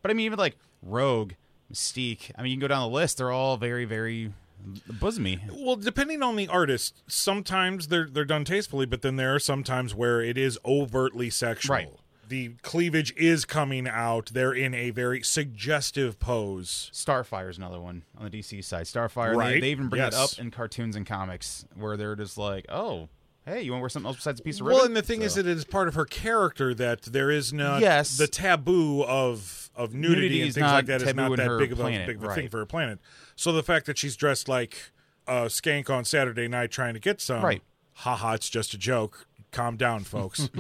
But I mean, even like Rogue, Mystique. I mean, you can go down the list. They're all very, very bosomy. Well, depending on the artist, sometimes they're they're done tastefully, but then there are some times where it is overtly sexual. Right. The cleavage is coming out. They're in a very suggestive pose. Starfire's another one on the DC side. Starfire, and they, Right, they even bring it up in cartoons and comics where they're just like, oh, hey, you want to wear something else besides a piece of Well, and the thing is, that it is part of her character that there is not Yes. the taboo of of nudity, Nudity and things like that is not that big of a big of a thing for her planet. So the fact that she's dressed like a skank on Saturday night trying to get some, Right. Haha, it's just a joke. Calm down, folks.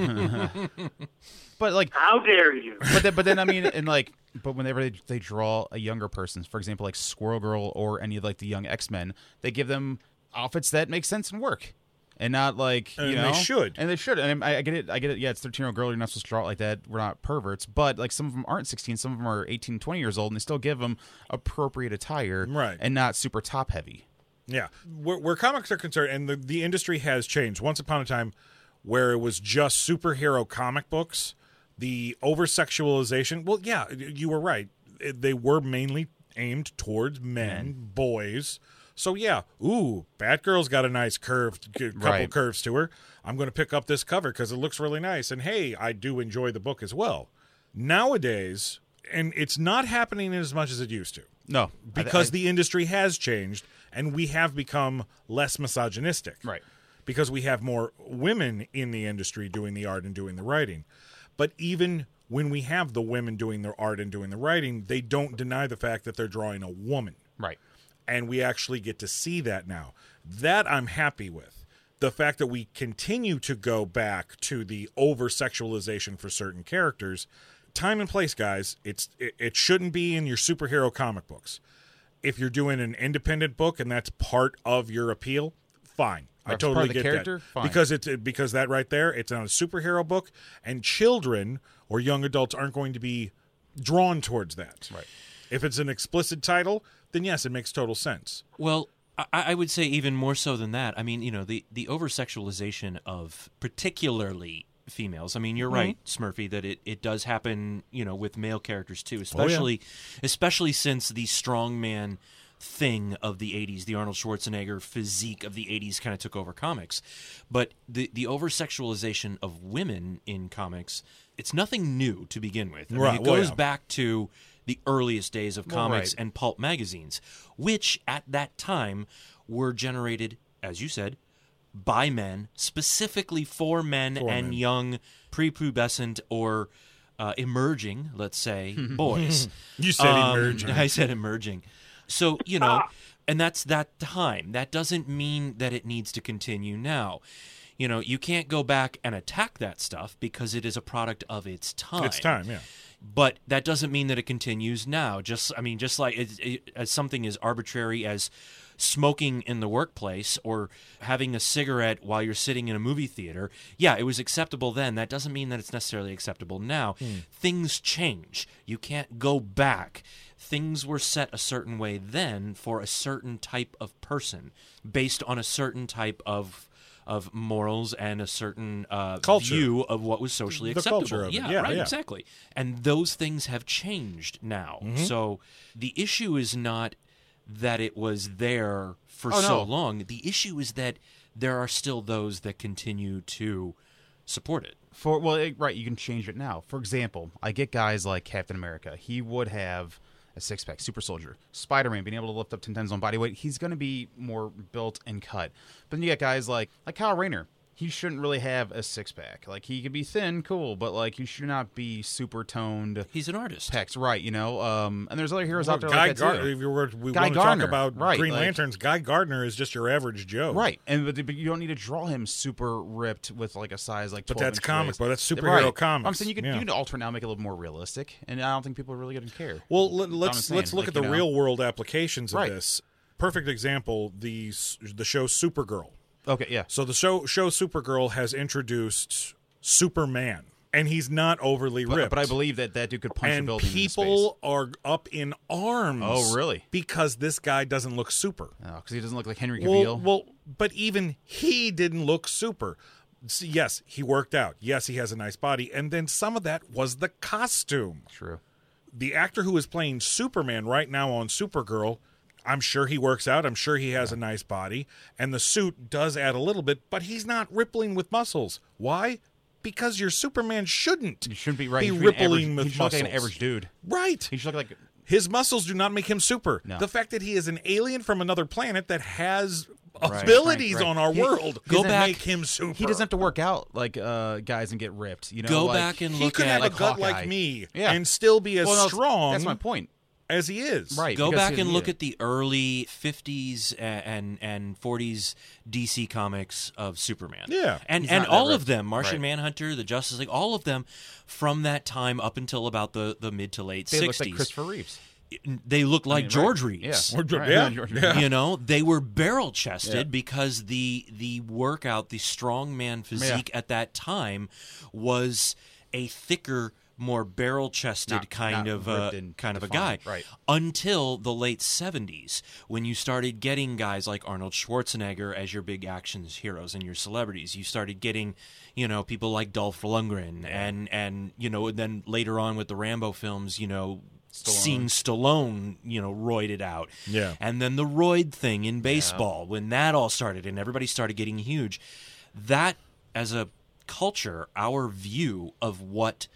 but like, How dare you? but then, but then I mean, and like, but whenever they, they draw a younger person, for example, like Squirrel Girl or any of like the young X Men, they give them outfits that make sense and work. And not like you And they should. and they should. And I, I get it. I get it. Yeah, it's thirteen year old girl. You're not supposed to draw it like that. We're not perverts. But like some of them aren't sixteen. Some of them are 18, 20 years old, and they still give them appropriate attire, Right. And not super top heavy. Yeah, where, where comics are concerned, and the, the industry has changed. Once upon a time, where it was just superhero comic books, the over sexualization. Well, yeah, you were right. They were mainly aimed towards men, boys. So yeah, ooh, Batgirl's got a nice curved couple Right. curves to her. I'm going to pick up this cover because it looks really nice. And hey, I do enjoy the book as well. Nowadays, and it's not happening as much as it used to No, because I- the industry has changed and we have become less misogynistic. Right. Because we have more women in the industry doing the art and doing the writing. But even when we have the women doing the art and doing the writing, they don't deny the fact that they're drawing a woman. right. And we actually get to see that now. That I'm happy with. The fact that we continue to go back to the over sexualization for certain characters, time and place, guys. It's it, it shouldn't be in your superhero comic books. If you're doing an independent book and that's part of your appeal, fine. I totally get character, that fine. because it's because that right there, it's not a superhero book, and children or young adults aren't going to be drawn towards that. Right. If it's an explicit title, then yes, it makes total sense. Well, I, I would say even more so than that. I mean, you know, the the over sexualization of particularly females. I mean, you're mm-hmm. right, Smurfy, that it, it does happen, you know, with male characters too, oh, especially especially since the strongman thing of the 80s, the Arnold Schwarzenegger physique of the 80s kind of took over comics. But the the over sexualization of women in comics, it's nothing new to begin with. I mean, Right, it well, goes yeah. back to the earliest days of comics right. and pulp magazines, which at that time were generated, as you said, by men, specifically for men For and men. young prepubescent or uh, emerging, let's say, boys. You said Um, emerging. I said emerging. So, you know, and that's that time. That doesn't mean that it needs to continue now. You know, you can't go back and attack that stuff because it is a product of its time It's time, yeah. But that doesn't mean that it continues now. Just, I mean, just like it, it, as something as arbitrary as smoking in the workplace or having a cigarette while you're sitting in a movie theater. Yeah, it was acceptable then. That doesn't mean that it's necessarily acceptable now. Hmm. Things change. You can't go back. Things were set a certain way then for a certain type of person based on a certain type of of morals and a certain uh, Culture. view of what was socially The acceptable. culture of it. Yeah, Yeah, right, yeah. exactly. And those things have changed now. Mm-hmm. So the issue is not that it was there for Oh, so no. long. The issue is that there are still those that continue to support it. For well, it, right, you can change it now. For example, I get guys like Captain America. He would have a six pack, super soldier. Spider Man being able to lift up ten tons on body weight. He's going to be more built and cut. But then you got guys like like Kyle Rayner. He shouldn't really have a six pack. Like he could be thin, cool, but like he should not be super toned. He's an artist. Pecs, right? You know, um, and there's other heroes out there Guy like Gardner. too. If you were, we Guy want to Gardner, talk about right, Green like- Lanterns. Guy Gardner is just your average Joe, Right, and but, but you don't need to draw him super ripped with like a size like. But that's comic waist. book. That's superhero Right. comics. I'm saying you could Yeah. you can alter now, make it a little more realistic, and I don't think people are really going to care. Well, let, I'm let's let's look like, at the you know. real world applications of Right. this. Perfect example: the the show Supergirl. Okay, yeah, So the show show Supergirl has introduced Superman, and he's not overly but, ripped. but I believe that that dude could punch a and building into people are up in arms. Oh, really? Because this guy doesn't look super. Oh, because he doesn't look like Henry Cavill. Well, well, but even he didn't look super. Yes, he worked out. Yes, he has a nice body, and then some of that was the costume. True. The actor who is playing Superman right now on Supergirl, I'm sure he works out. I'm sure he has a nice body, and the suit does add a little bit, but he's not rippling with muscles. Why? Because your Superman shouldn't You shouldn't be right. be He should be an rippling average, with he should look muscles. like an average dude. Right. He should look like His muscles do not make him super. No. The fact that he is an alien from another planet that has Right, abilities right, right. on our He- world Go back- make him super. he doesn't have to work out like uh, guys and get ripped. You know, Go like- back and He look could at have like a gut Hawkeye. like me Yeah. and still be as Well, no, strong That's my point. As he is. Right. Go back and look yeah. at the early 50s and and 40s DC comics of Superman. Yeah. and He's and all of them, Martian Right. Manhunter, the Justice League, all of them from that time up until about the the mid to late They 60s. look like Christopher Reeves. they look like mean, George right. Reeves. Yeah. Or- Right. yeah, yeah. You know, they were barrel chested Yeah. because the the workout, the strongman physique at that time was a thicker, more barrel chested kind of uh, ripped and kind of a guy. right. Until the late seventies, when you started getting guys like Arnold Schwarzenegger as your big actions heroes and your celebrities, you started getting, you know, people like Dolph Lundgren and and you know, and then later on with the Rambo films, you know. Stallone. seen Stallone, you know, roided out. Yeah. And then the roid thing in baseball, when that all started and everybody started getting huge, that as a culture, our view of what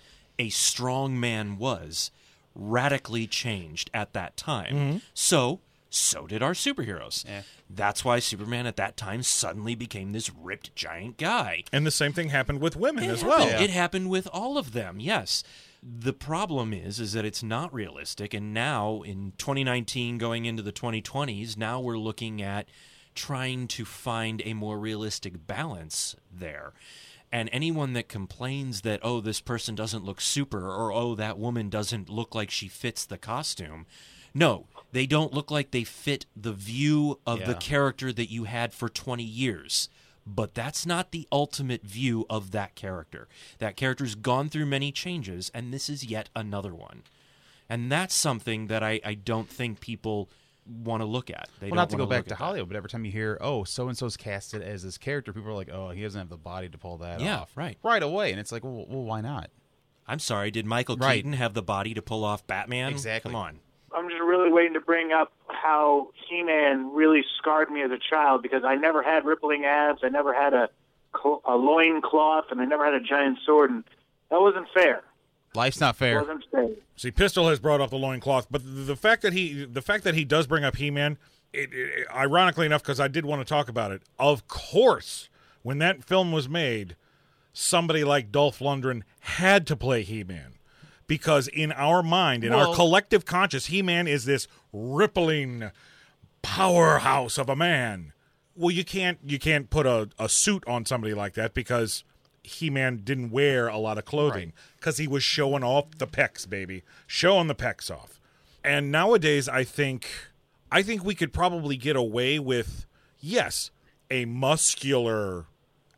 a strong man was radically changed at that time. Mm-hmm. So, so did our superheroes. Yeah. That's why Superman at that time suddenly became this ripped giant guy. And the same thing happened with women as It well. happened- It happened with all of them. Yes. The problem is is that it's not realistic and now in 2019 going into the 2020s, now we're looking at trying to find a more realistic balance there. And anyone that complains that oh this person doesn't look super or oh that woman doesn't look like she fits the costume, no, they don't look like they fit the view of the character that you had for 20 years. But that's not the ultimate view of that character. That character's gone through many changes, and this is yet another one. And that's something that I, I don't think people want to look at. They well, don't not to go back to at that. Hollywood, but every time you hear, "Oh, so and so's casted as this character," people are like, "Oh, he doesn't have the body to pull that Yeah, off." right. right away, and it's like, well, well why not? I'm sorry, did Michael Right. Keaton have the body to pull off Batman? Exactly. Come on. I'm just really waiting to bring up how He-Man really scarred me as a child because I never had rippling abs, I never had a a loin cloth, and I never had a giant sword, and that wasn't fair. Life's not fair. See, Pistol has brought up the loincloth, but the, the fact that he the fact that he does bring up He-Man, it, it, ironically enough, because I did want to talk about it. Of course, when that film was made, somebody like Dolph Lundgren had to play He-Man. Because in our mind, in our collective conscious, He-Man is this rippling powerhouse of a man. Well, you can't you can't put a, a suit on somebody like that because He-Man didn't wear a lot of clothing because he was showing off the pecs, baby, showing the pecs off. And nowadays, I think I think we could probably get away with yes, a muscular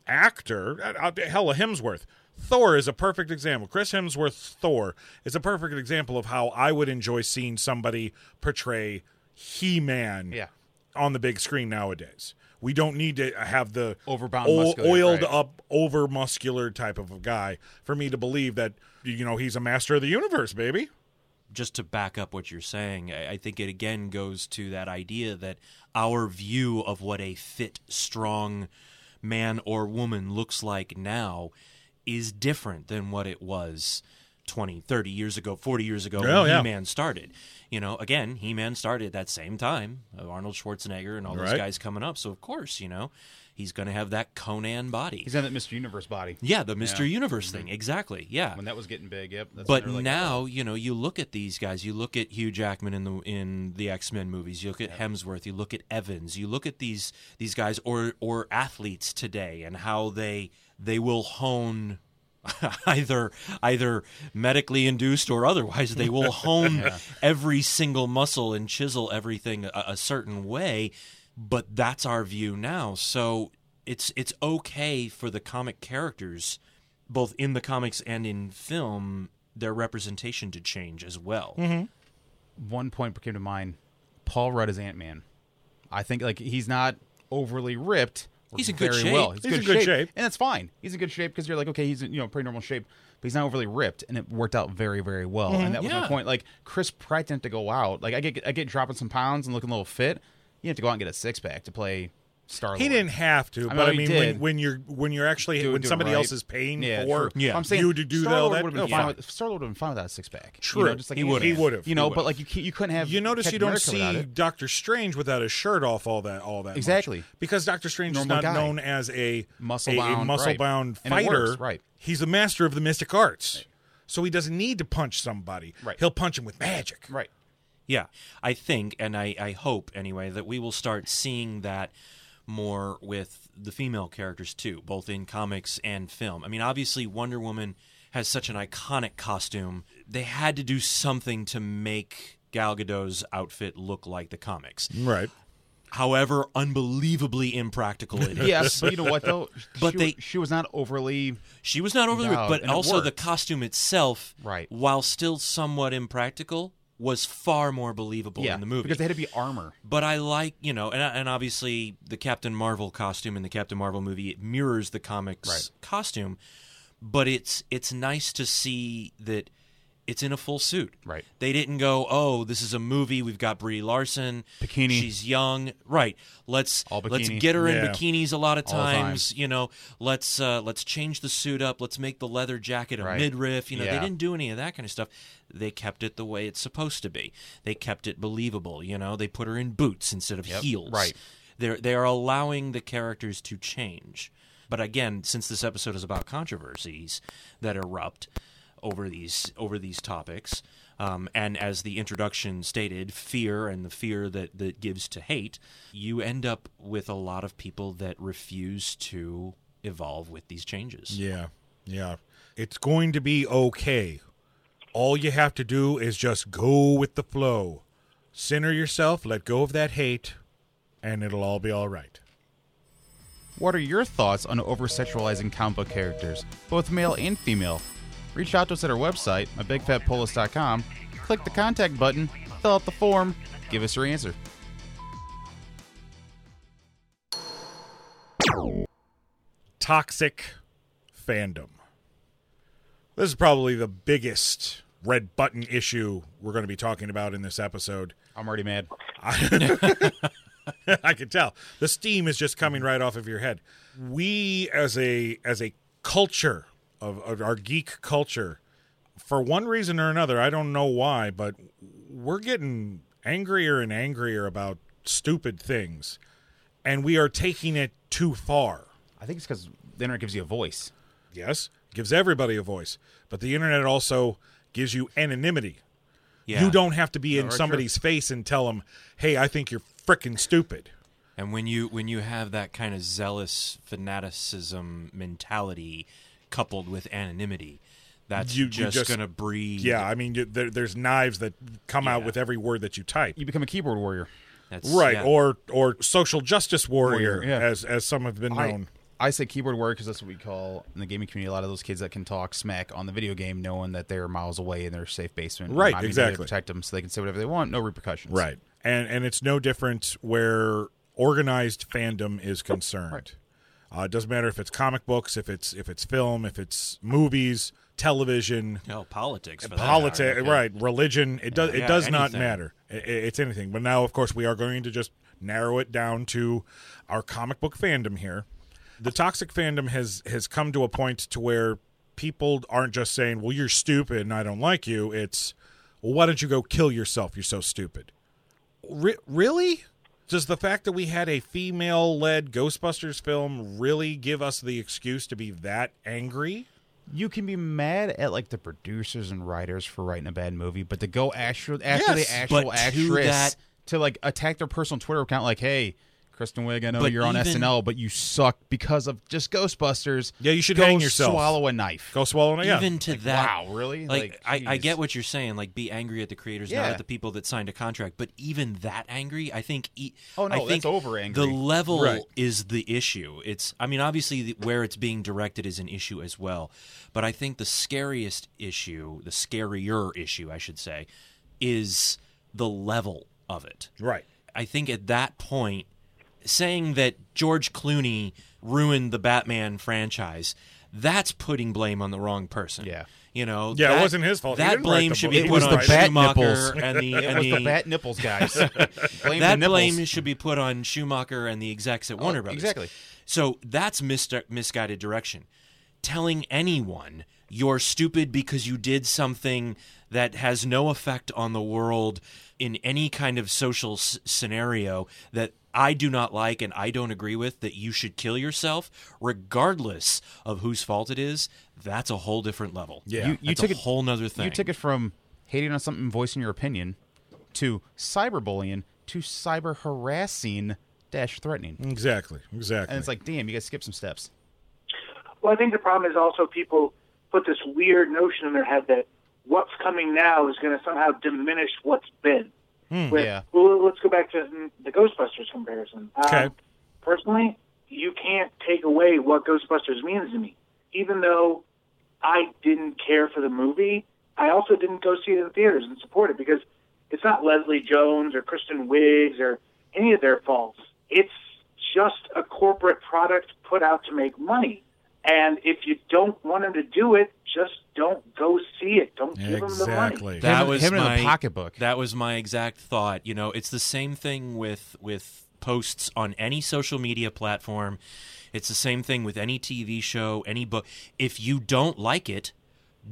actor. uh, uh, Hell, a Hemsworth. Thor is a perfect example. Chris Hemsworth's Thor is a perfect example of how I would enjoy seeing somebody portray He-Man Yeah. on the big screen nowadays. We don't need to have the overbound, o- oiled right. up, over muscular type of a guy for me to believe that you know he's a master of the universe, baby. just to back up what you're saying, I, I think it again goes to that idea that our view of what a fit, strong man or woman looks like now is different than what it was 20, 30 years ago, 40 years ago Oh, when yeah. He-Man started. You know, again, He-Man started at that same time, uh, Arnold Schwarzenegger and all those guys coming up. So, of course, you know, he's going to have that Conan body. He's in that Mr. Universe body. yeah, the Mr. Yeah. Universe thing. Exactly. Yeah When that was getting big, yep. That's but like, now you know you look at these guys you look at hugh jackman in the in the x-men movies you look at hemsworth you look at evans you look at these these guys or or athletes today and how they they will hone either either medically induced or otherwise they will hone every single muscle and chisel everything a, a certain way but that's our view now so it's it's okay for the comic characters both in the comics and in film their representation to change as well. Mm-hmm. one point came to mind. Paul Rudd is Ant Man. I think like he's not overly ripped. He's in good very shape. Well. He's, He's good in good shape. shape. and that's fine. He's in good shape because you're like, okay, he's in, you know pretty normal shape, but he's not overly ripped, and it worked out very very well. And mm-hmm. that was my point. Like Chris Pratt didn't have to go out. Like I get I get dropping some pounds and looking a little fit. You have to go out and get a six pack to play Star. He didn't have to, I but I mean, when, when you're when you're actually Do when do somebody right. else is paying Yeah, for true. Yeah. I'm saying you to do Star all Lord that, would no, have been fine. fine. With, Star Lord would have been fine without a six pack. True. you know, just like He would've. He would've, You know, would've. but like you you couldn't have. You notice Captain you don't America see. Doctor Strange without his shirt off all that all that much. Exactly. because Doctor Strange Normal is not guy. known as a Muscle-bound, a, a muscle bound right. Fighter. works, right. He's a master of the mystic arts, so he doesn't need to punch somebody. Right. He'll punch him with magic. Right. Yeah, I think, and I, I hope anyway, that we will start seeing that more with the female characters too, both in comics and film. I mean, obviously, Wonder Woman has such an iconic costume. They had to do something to make Gal Gadot's outfit look like the comics. Right. However, unbelievably impractical it is. Yes, but you know what though? But she, they- she was not overly. She was not overly, No, but also the costume itself, Right. while still somewhat impractical, was far more believable Yeah, in the movie. because they had to be armor. but I like, you know, and and obviously the Captain Marvel costume in the Captain Marvel movie it mirrors the comics Right. costume, but it's it's nice to see that it's in a full suit. Right. They didn't go, oh, this is a movie. We've got Brie Larson. Bikini. She's young. Right. Let's All let's get her in bikinis a lot of All the time. times. You know, let's uh, let's change the suit up. Let's make the leather jacket a Right. midriff. You know, they didn't do any of that kind of stuff. They kept it the way it's supposed to be. They kept it believable. You know, they put her in boots instead of Yep. heels. Right. They're they are allowing the characters to change. But again, since this episode is about controversies that erupt over these over these topics, um, and as the introduction stated, fear and the fear that that gives to hate, you end up with a lot of people that refuse to evolve with these changes. Yeah, yeah. It's going to be okay. All you have to do is just go with the flow. Center yourself, let go of that hate, and it'll all be all right. What are your thoughts on over-sexualizing comic book characters, both male and female? Reach out to us at our website, mybigfatpulllist.com. Click the contact button, fill out the form, give us your answer. Toxic fandom. This is probably the biggest red button issue we're going to be talking about in this episode. I'm already mad. I can tell. The steam is just coming right off of your head. We as a as a culture of, of our geek culture, for one reason or another, I don't know why, but we're getting angrier and angrier about stupid things. And we are taking it too far. I think it's because the internet gives you a voice. Yes, gives everybody a voice, but the internet also gives you anonymity. Yeah. You don't have to be in very true. somebody's face and tell them, "Hey, I think you're frickin' stupid." And when you when you have that kind of zealous fanaticism mentality coupled with anonymity, that's You- you just, just- going to breed. Yeah, I mean, you, there, there's knives that come out with every word that you type. You become a keyboard warrior. That's, right, yeah. or or social justice warrior, Warrior, yeah. as as some have been known. I, I say keyboard warrior because that's what we call in the gaming community a lot of those kids that can talk smack on the video game, knowing that they're miles away in their safe basement. Right, and daddy exactly. Protect them so they can say whatever they want, no repercussions. Right, and and it's no different where organized fandom is concerned. Uh, it doesn't matter if it's comic books, if it's if it's film, if it's movies, television, Hell, politics. Politics, okay. right? Religion. It does. Yeah, it does not matter. I- I- it's anything. But now, of course, we are going to just narrow it down to our comic book fandom here. The toxic fandom has has come to a point to where people aren't just saying, "Well, you're stupid and I don't like you." It's, "Well, why don't you go kill yourself? You're so stupid." Re- really? Does the fact that we had a female-led Ghostbusters film really give us the excuse to be that angry? You can be mad at like the producers and writers for writing a bad movie, but to go actual after Yes, the actual but to actress that- to like attack their personal Twitter account, like, "Hey, Kristen Wiig, I know But you're on even- SNL, but you suck because of just Ghostbusters." Yeah, you should go hang yourself. Swallow a knife. Go swallow it. Yeah. Even to that. wow, really? Like, Like, I, I get what you're saying. Like, be angry at the creators, not at the people that signed a contract. But even that angry, I think. E- Oh, no, I that's over angry. The level Right. is the issue. It's. I mean, obviously, the, where it's being directed is an issue as well. But I think the scariest issue, the scarier issue, I should say, is the level of it. right. I think at that point, saying that George Clooney ruined the Batman franchise, that's putting blame on the wrong person. Yeah. You know, Yeah, it wasn't his fault. That blame should be It put on the bat Schumacher nipples. and the and the, the bat nipples, guys. blame that nipples. blame should be put on Schumacher and the execs at oh, Warner Brothers. exactly. So that's mis- misguided direction. Telling anyone you're stupid because you did something that has no effect on the world in any kind of social s- scenario that I do not like and I don't agree with, that you should kill yourself, regardless of whose fault it is, that's a whole different level. Yeah. You, you took a it whole nother thing. You took it from hating on something, voicing your opinion, to cyberbullying, to cyber harassing dash threatening. Exactly. Exactly. And it's like, damn, you guys skip some steps. Well, I think the problem is also people put this weird notion in their head that what's coming now is going to somehow diminish what's been. With- yeah. Well, let's go back to mm, the Ghostbusters comparison. Um, personally, you can't take away what Ghostbusters means to me. Even though I didn't care for the movie, I also didn't go see it in theaters and support it because it's not Leslie Jones or Kristen Wiig's or any of their faults. It's just a corporate product put out to make money. And if you don't want him to do it, just don't go see it. Don't give him the money. Exactly. That Him- was him in the my pocketbook. That That was my exact thought. You know, it's the same thing with with posts on any social media platform. It's the same thing with any TV show, any book. If you don't like it,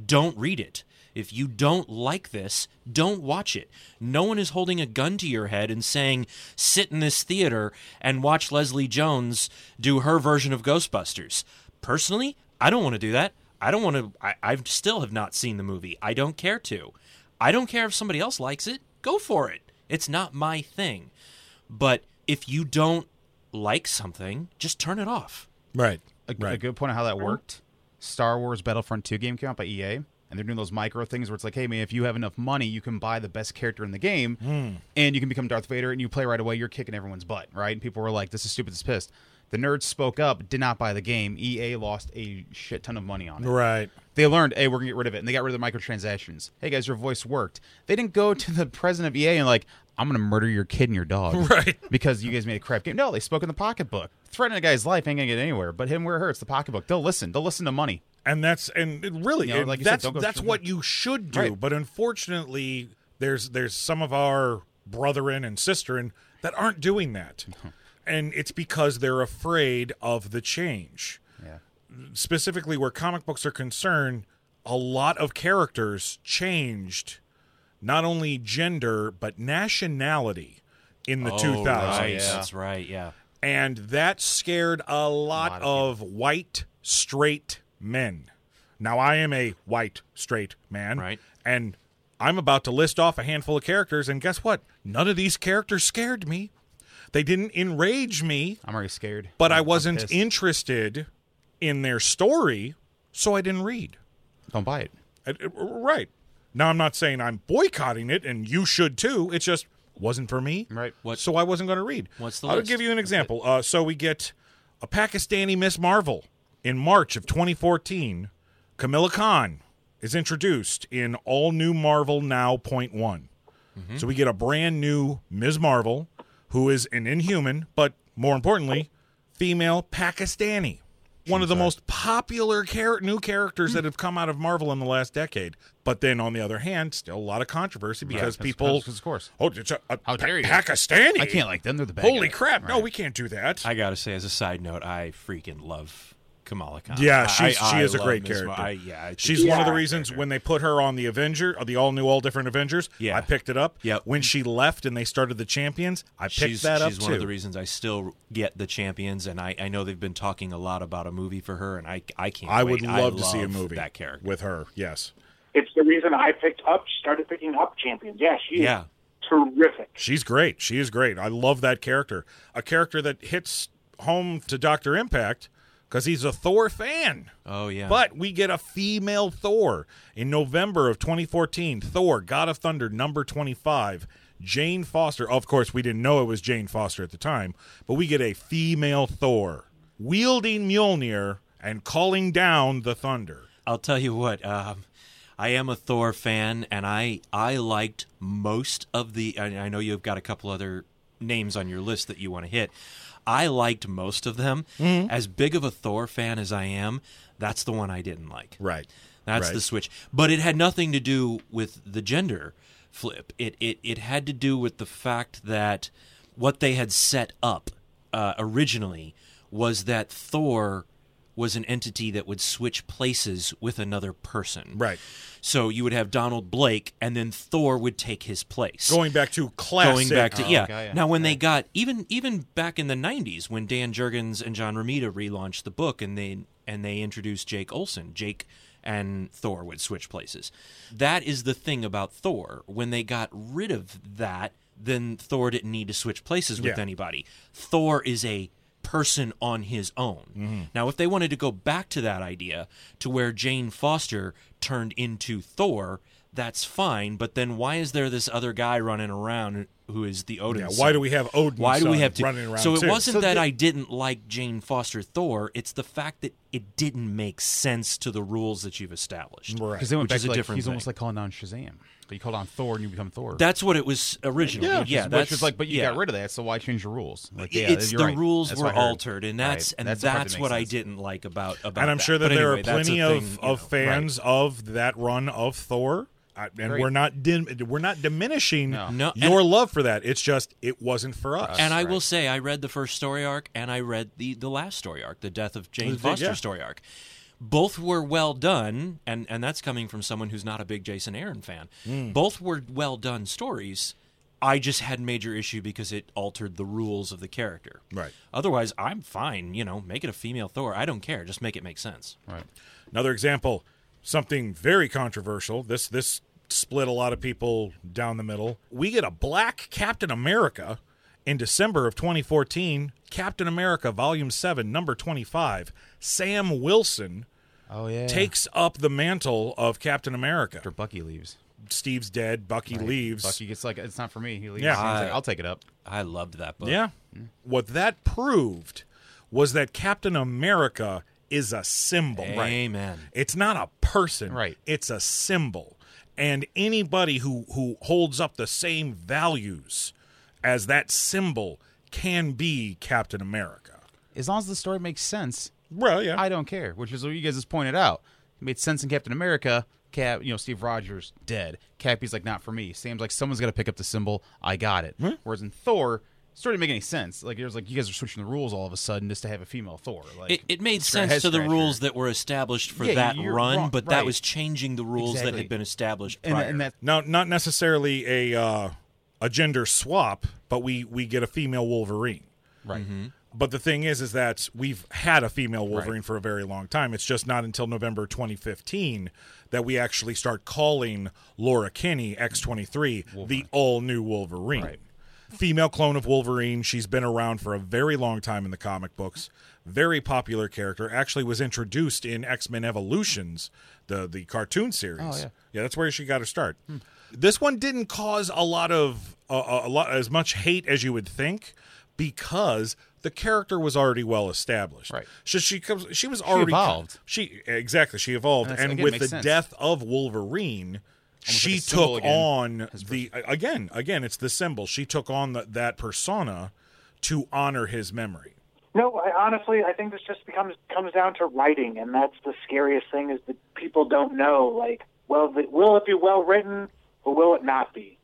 don't read it. If you don't like this, don't watch it. No one is holding a gun to your head and saying, sit in this theater and watch Leslie Jones do her version of Ghostbusters. Personally, I don't want to do that. I don't want to. I, I still have not seen the movie. I don't care to. I don't care if somebody else likes it. Go for it. It's not my thing. But if you don't like something, just turn it off. Right. a, right. a good point of how that worked. Star Wars Battlefront 2 game came out by EA, and they're doing those micro things where it's like, hey man, if you have enough money, you can buy the best character in the game, Hmm. and you can become Darth Vader, and you play right away. You're kicking everyone's butt, right? And people were like, this is stupid, this is pissed. The nerds spoke up, did not buy the game. EA lost a shit ton of money on it. Right. They learned, hey, we're gonna get rid of it, and they got rid of the microtransactions. Hey guys, your voice worked. They didn't go to the president of EA and like, I'm gonna murder your kid and your dog, Right. Because you guys made a crap game. No, they spoke in the pocketbook. Threatening a guy's life ain't gonna get anywhere. But him where it hurts, the pocketbook. They'll listen. They'll listen to money. and that's and it really You know, like you said, that's don't that's what you should do Right. but unfortunately there's there's some of our brethren and sisterin that aren't doing that and it's because they're afraid of the change Yeah. specifically where comic books are concerned a lot of characters changed not only gender but nationality in the 2000s Right, yeah. That's right. Yeah. and that scared a lot, lot of of white straight men. Now I am a white straight man, Right. And I'm about to list off a handful of characters, and guess what? None of these characters scared me. They didn't enrage me, I'm already scared. but I I'm wasn't interested in their story, so I didn't read. Don't buy it. Uh, Right. Now I'm not saying I'm boycotting it, and you should too. It's just wasn't for me. Right. What- So I wasn't going to read. What's the I'll list? give you an example. Uh, so we get a Pakistani Miss Marvel in March of 2014. Kamala Khan is introduced in all new Marvel Now Point One. Mm-hmm. So we get a brand new Ms. Marvel, who is an Inhuman, but more importantly, female Pakistani. One of the most popular char- new characters that have come out of Marvel in the last decade. But then, on the other hand, still a lot of controversy because people. of course. Oh, it's a, a How dare you. Pakistani? I can't like them. They're the bad Holy crap! No, Right. we can't do that. I gotta say, as a side note, I freaking love Kamala Khan. Yeah, I- she's, I- she I is a great Ms. character. I, yeah, I think she's one of the reasons when they put her on the Avenger, or the all new, all different Avengers. Yeah. I picked it up. Yep. When she left and they started the Champions, I picked she's, that up she's too. one of the reasons I still get the champions, and I, I know they've been talking a lot about a movie for her, and I I can't. I wait. would love to see a movie that character. with her. Yes, It's the reason I picked up, started picking up champions. Yeah, she Yeah. is terrific. she's great. She is great. I love that character. A character that hits home to Doctor Impact because he's a Thor fan. Oh yeah, But we get a female Thor in November of 2014. Thor, God of Thunder, number 25. Jane Foster. Of course, we didn't know it was Jane Foster at the time, but we get a female Thor wielding Mjolnir and calling down the thunder. I'll tell you what. Um, I am a Thor fan, and I I liked most of the. I, I know you've got a couple other names on your list that you want to hit. I liked most of them. Mm-hmm. As big of a Thor fan as I am, that's the one I didn't like. Right. That's Right. the switch. But it had nothing to do with the gender flip. It it it had to do with the fact that what they had set up uh, originally was that Thor was an entity that would switch places with another person. Right. So you would have Donald Blake, and then Thor would take his place Going back to classic. going back to Oh, yeah. okay, yeah. Now when they got even even back in the '90s when Dan Jurgens and John Romita relaunched the book and they and they introduced Jake Olsen, Jake and Thor would switch places. That is the thing about Thor. When they got rid of that, then Thor didn't need to switch places with Yeah. anybody. Thor is a person on his own. Mm-hmm. Now, if they wanted to go back to that idea to where Jane Foster turned into Thor, that's fine. But then why is there this other guy running around who is the Odin. Yeah, son. why do we have Odin Why do we have to, running around So it too? wasn't So that the- I didn't like Jane Foster Thor. It's the fact that it didn't make sense to the rules that you've established. Right. Because they went Which back is a like, different he's thing. almost like calling on Shazam. But you call on Thor and you become Thor. That's what it was originally. Yeah. Yeah, Which that's is like, but you yeah. got rid of that, so why change the rules? Like, yeah, it's the right. rules That's were what I heard. altered, and that's Right. and That's that's, the what makes I didn't like about about. and I'm that. sure that But there anyway, are that's a plenty thing, of, you of know. fans of that run of Thor, I- and Right. we're not dim- we're not diminishing No. No, your and- love for that. It's just it wasn't for us. And I right. will say, I read the first story arc, and I read the the last story arc, the death of Jane Yeah. Foster story arc. Both were well done, and and that's coming from someone who's not a big Jason Aaron fan. Hmm. Both were well done stories. I just had major issue because it altered the rules of the character. Right. Otherwise, I'm fine. You know, make it a female Thor. I don't care. Just make it make sense. Right. Another example, something very controversial. This this split a lot of people down the middle. We get a black Captain America in December of 2014. Captain America Volume 7, number 25. Sam Wilson Oh yeah. takes up the mantle of Captain America. after Bucky leaves. Steve's dead, Bucky leaves. Bucky gets like, it's not for me. He leaves. Yeah. He's like, I- I'll take it up. I loved that book. Yeah. Mm. What that proved was that Captain America is a symbol. Amen. It's not a person. Right. It's a symbol. And anybody who, who holds up the same values as that symbol can be Captain America. As long as the story makes sense, Well, yeah. I don't care. Which is what you guys just pointed out. It made sense in Captain America. Cap, you know, Steve Rogers dead. Cappy's like, not for me. Sam's like, someone's got to pick up the symbol. I got it. Whereas in Thor, it started to make any sense. Like, it was like you guys are switching the rules all of a sudden just to have a female Thor. Like, It, it made sense to the rules that were established for Yeah, that run, wrong- but that was changing the rules that had been established and, prior. and that now, not necessarily a uh, a gender swap, but we, we get a female Wolverine. right. Mm-hmm. But the thing is, is that we've had a female Wolverine for a very long time. It's just not until November 2015 that we actually start calling Laura Kinney X23 the all new Wolverine. Right. Female clone of Wolverine. She's been around for a very long time in the comic books. Very popular character. Actually, was introduced in X Men Evolutions, the the cartoon series. Oh, yeah. yeah, that's where she got her start. This one didn't cause a lot of uh, a lot as much hate as you would think because the character was already well established. Right. So she comes. She was already evolved. She exactly. She evolved, And and again, with the sense. death of Wolverine, she like took again. on the again. Again, it's the symbol. She took on the, that persona to honor his memory. No, I, honestly, I think this just becomes comes down to writing, and that's the scariest thing is that people don't know. Like, well, the, will it be well written, or will it not be?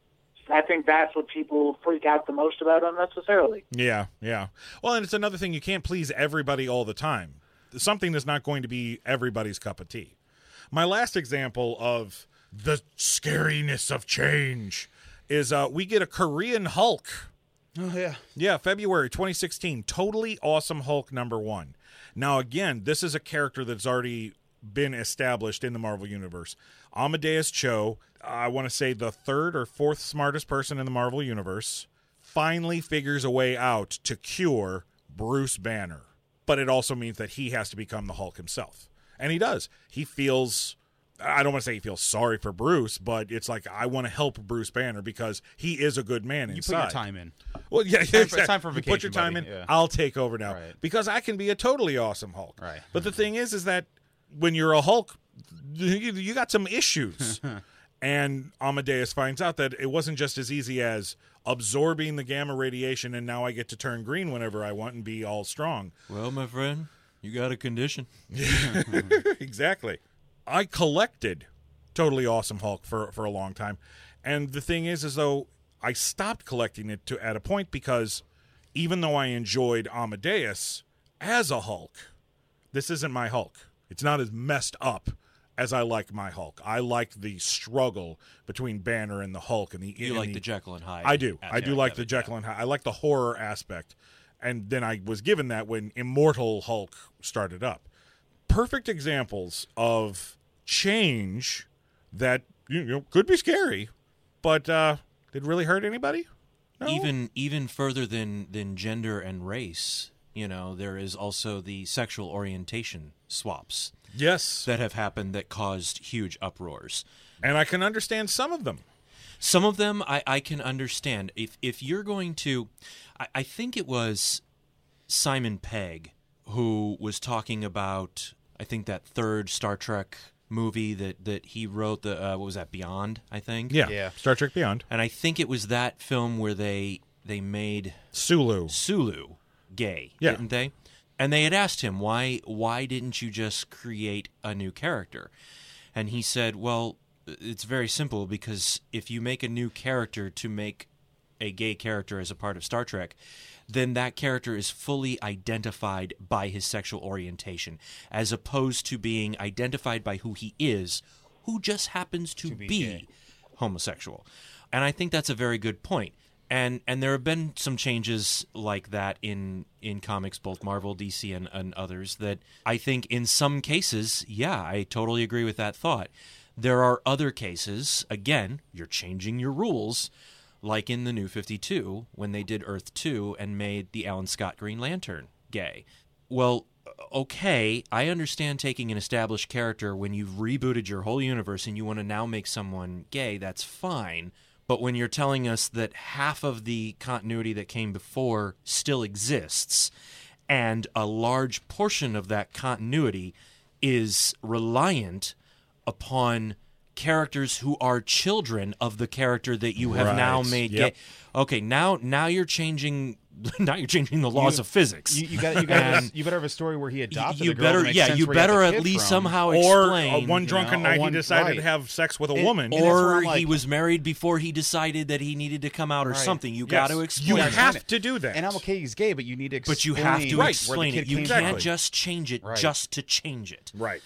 I think that's what people freak out the most about unnecessarily. Yeah, yeah. Well, and it's another thing you can't please everybody all the time. Something that's not going to be everybody's cup of tea. My last example of the scariness of change is uh, we get a Korean Hulk. Oh yeah. Yeah, February 2016. Totally awesome Hulk number one. Now, again, this is a character that's already been established in the Marvel Universe. Amadeus Cho, I want to say the third or fourth smartest person in the Marvel Universe, finally figures a way out to cure Bruce Banner. But it also means that he has to become the Hulk himself. And he does. He feels. I don't want to say he feels sorry for Bruce, but it's like I want to help Bruce Banner because he is a good man You inside. put your time in. Well, yeah, for- exactly. it's time for You Put your time buddy. in. Yeah. I'll take over now Right. because I can be a totally awesome Hulk. Right. But the thing is, is that when you're a Hulk, you, you got some issues. and Amadeus finds out that it wasn't just as easy as absorbing the gamma radiation, and now I get to turn green whenever I want and be all strong. well, my friend, you got a condition. exactly. I collected Totally Awesome Hulk for for a long time, and the thing is, is though I stopped collecting it to at a point because even though I enjoyed Amadeus as a Hulk, this isn't my Hulk. It's not as messed up as I like my Hulk. I like the struggle between Banner and the Hulk, and the You like the Jekyll and Hyde. I do. I do like the Jekyll and Hyde. I like the horror aspect. And then I was given that when Immortal Hulk started up. Perfect examples of change that you know could be scary, but uh, did it really hurt anybody? No. even even further than than gender and race you know there is also the sexual orientation swaps yes, that have happened that caused huge uproars and I can understand some of them. Some of them I, I can understand. If if you're going to, I, I think it was Simon Pegg who was talking about. I think that third Star Trek movie that that he wrote. The uh, what was that? Beyond. I think. Yeah. Yeah. Star Trek Beyond. And I think it was that film where they they made Sulu. Sulu gay, Yeah. didn't they? And they had asked him why why didn't you just create a new character? And he said, "Well, it's very simple because if you make a new character to make a gay character as a part of Star Trek, then that character is fully identified by his sexual orientation as opposed to being identified by who he is, who just happens to, be be homosexual. And I think that's a very good point. And and there have been some changes like that in in comics, both Marvel, DC, and, and others. That I think in some cases, yeah, I totally agree with that thought. There are other cases, again, you're changing your rules, like in the New Fifty Two when they did Earth Two and made the Alan Scott Green Lantern gay. Well, okay, I understand taking an established character when you've rebooted your whole universe and you want to now make someone gay, that's fine. But when you're telling us that half of the continuity that came before still exists, and a large portion of that continuity is reliant upon characters who are children of the character that you have now made Yep. gay. Okay, now now you're changing now you're changing the laws You- of physics. You, you got you got And- you better have a story where he you, adopted you a girl better yeah you where he got better at least from. somehow Or explain uh, one you drunken know, night one- he decided right. to have sex with a It- woman. and that's where or like- he was married before he decided that he needed to come out or Right. something. You Yes. got to You explain. Yeah, it. explain have it. to do that. And I'm okay, he's gay, but you need to explain but you have to where the explain it. You can't from. just change it Right. just to change it. Right.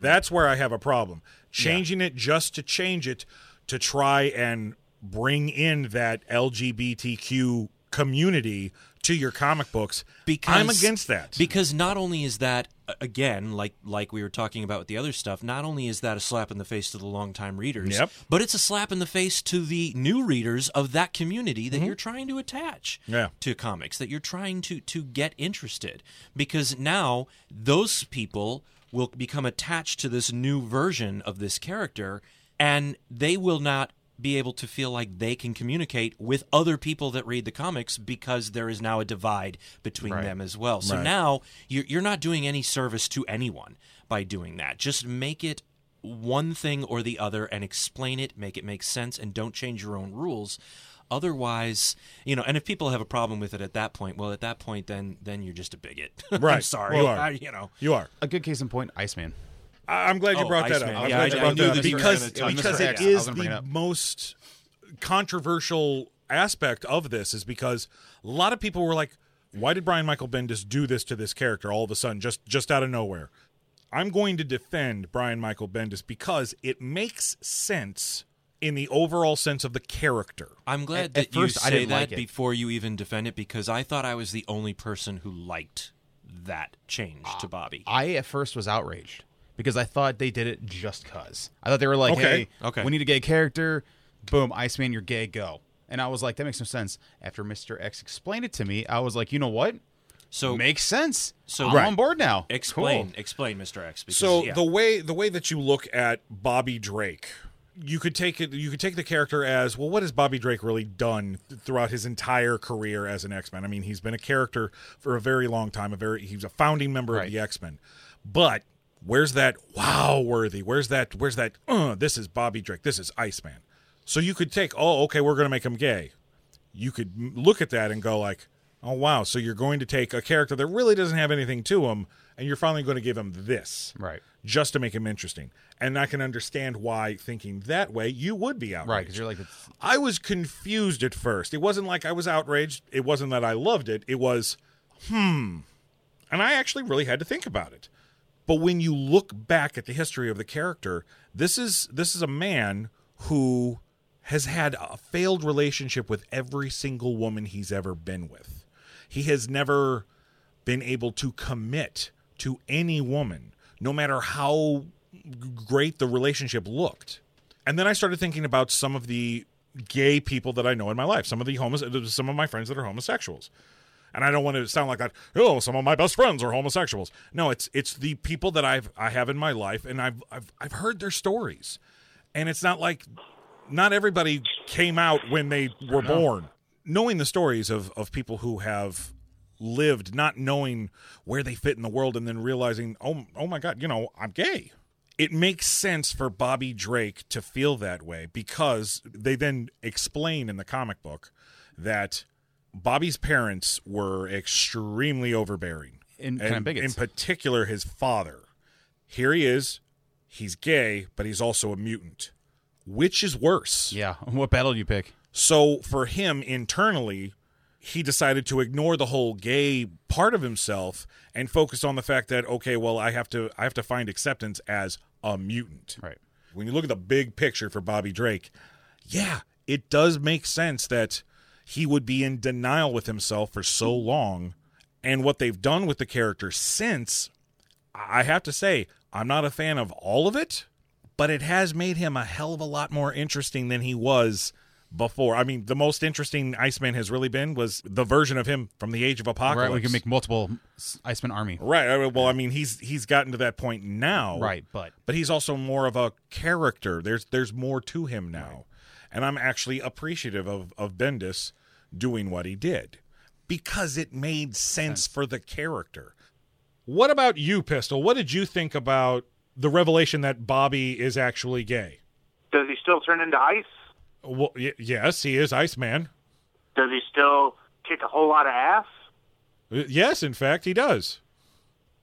That's where I have a problem. Changing it just to change it to try and bring in that LGBTQ community to your comic books. Because I'm against that. Because not only is that again, like like we were talking about with the other stuff, not only is that a slap in the face to the longtime readers, Yep. but it's a slap in the face to the new readers of that community that you're trying to attach Mm-hmm. Yeah. to comics, that you're trying to to get interested. Because now those people will become attached to this new version of this character, and they will not be able to feel like they can communicate with other people that read the comics because there is now a divide between Right. them as well. So Right. now you're, you're not doing any service to anyone by doing that. Just make it one thing or the other and explain it, make it make sense, and don't change your own rules. Otherwise, you know, and if people have a problem with it at that point, well, at that point, then then you're just a bigot. Right. I'm Right. sorry. You are. I- you know, you are. A good case in point, Iceman. I- I'm glad you Oh, brought that Iceman. up. I'm Yeah, glad I- you I brought knew that up that you because gonna touch because on it that. I is gonna bring it the up. most controversial aspect of this is because a lot of people were like, "Why did Brian Michael Bendis do this to this character all of a sudden, just just out of nowhere?" I'm going to defend Brian Michael Bendis because it makes sense in the overall sense of the character. I'm glad At- that at first, you I say didn't that like before you even defend it because I thought I was the only person who liked that change to Bobby. I at first was outraged because I thought they did it just cause. I thought they were like, Okay. "Hey, Okay. we need a gay character. Boom, Iceman, you're gay. Go." And I was like, "That makes no sense." After Mister X explained it to me, I was like, "You know what? So makes sense. so- I'm Right. on board now." explain, Cool. explain, Mr. X. Because, So yeah. the way the way that you look at Bobby Drake, you could take it. You could take the character as well. What has Bobby Drake really done throughout his entire career as an X Men? I mean, he's been a character for a very long time. A very he's a founding member Right. of the X Men. But where's that wow worthy? Where's that? Where's that? Uh, this is Bobby Drake. This is Iceman. So you could take. Oh, okay, we're going to make him gay. You could look at that and go like, oh wow. So you're going to take a character that really doesn't have anything to him, and you're finally going to give him this Right. Just to make him interesting. And I can understand why thinking that way you would be outraged. Right, because you're like, it's, I was confused at first. It wasn't like I was outraged. It wasn't that I loved it. It was, hmm. And I actually really had to think about it. But when you look back at the history of the character, this is this is a man who has had a failed relationship with every single woman he's ever been with. He has never been able to commit to any woman, no matter how great the relationship looked. And then I started thinking about some of the gay people that I know in my life, some of the homos- some of my friends that are homosexuals. And I don't want to sound like that. Oh, some of my best friends are homosexuals. No, it's it's the people that I've I have in my life, and I've I've I've heard their stories, and it's not like not everybody came out when they were uh-huh. born. Knowing the stories of, of people who have lived not knowing where they fit in the world and then realizing, oh, oh my God, you know, I'm gay. It makes sense for Bobby Drake to feel that way because they then explain in the comic book that Bobby's parents were extremely overbearing. And kind of in particular, his father. Here he is. He's gay, but he's also a mutant. Which is worse? Yeah. What battle do you pick? So for him internally, he decided to ignore the whole gay part of himself and focus on the fact that okay, well, I have to I have to find acceptance as a mutant. Right. When you look at the big picture for Bobby Drake, yeah, it does make sense that he would be in denial with himself for so long. And what they've done with the character since, I have to say, I'm not a fan of all of it, but it has made him a hell of a lot more interesting than he was before. I mean, the most interesting Iceman has really been was the version of him from the Age of Apocalypse. Right. We can make multiple Iceman army. Right. Well, I mean, he's he's gotten to that point now. Right. But But he's also more of a character. There's there's more to him now. And I'm actually appreciative of of Bendis doing what he did because it made sense for the character. What about you, Pistol? What did you think about the revelation that Bobby is actually gay? Does he still turn into ice? Well, y- yes, he is Iceman. Does he still kick a whole lot of ass? Uh, Yes, in fact, he does.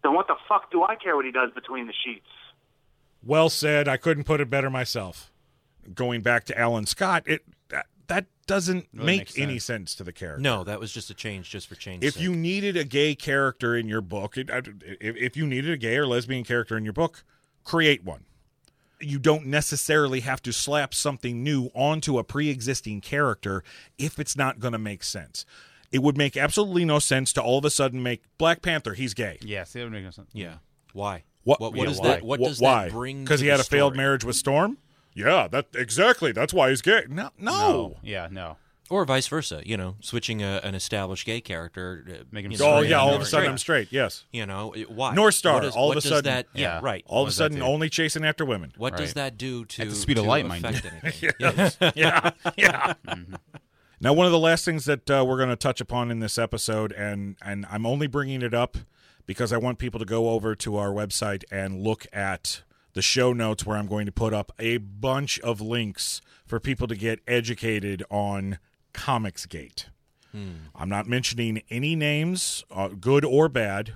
Then what the fuck do I care what he does between the sheets? Well said. I couldn't put it better myself. Going back to Alan Scott, it that, that doesn't Really make makes any sense to the character. No, that was just a change, just for change. If you needed a gay character in your book, it, if, if you needed a gay or lesbian character in your book, create one. You don't necessarily have to slap something new onto a pre-existing character if it's not going to make sense. It would make absolutely no sense to all of a sudden make Black Panther he's gay. yes, it would make no sense. yeah, why? What? What, yeah, what is why? that? What does why? that bring? Because he had a failed marriage with Storm. Yeah, that exactly. That's why he's gay. No, no. No. Yeah. No. Or vice versa. You know, switching a, an established gay character, uh, Making him know, Oh straight yeah, and all of a sudden straight. I'm straight. Yes. You know, why? Northstar, What is- all of a sudden- that, yeah, Yeah. right. All of a sudden, only chasing after women. What does that do to At the speed of light, mind you. anything? Yes. yeah, yeah. Now, one of the last things that uh, we're going to touch upon in this episode, and and I'm only bringing it up because I want people to go over to our website and look at the show notes where I'm going to put up a bunch of links for people to get educated on Comicsgate. I'm not mentioning any names, uh, good or bad.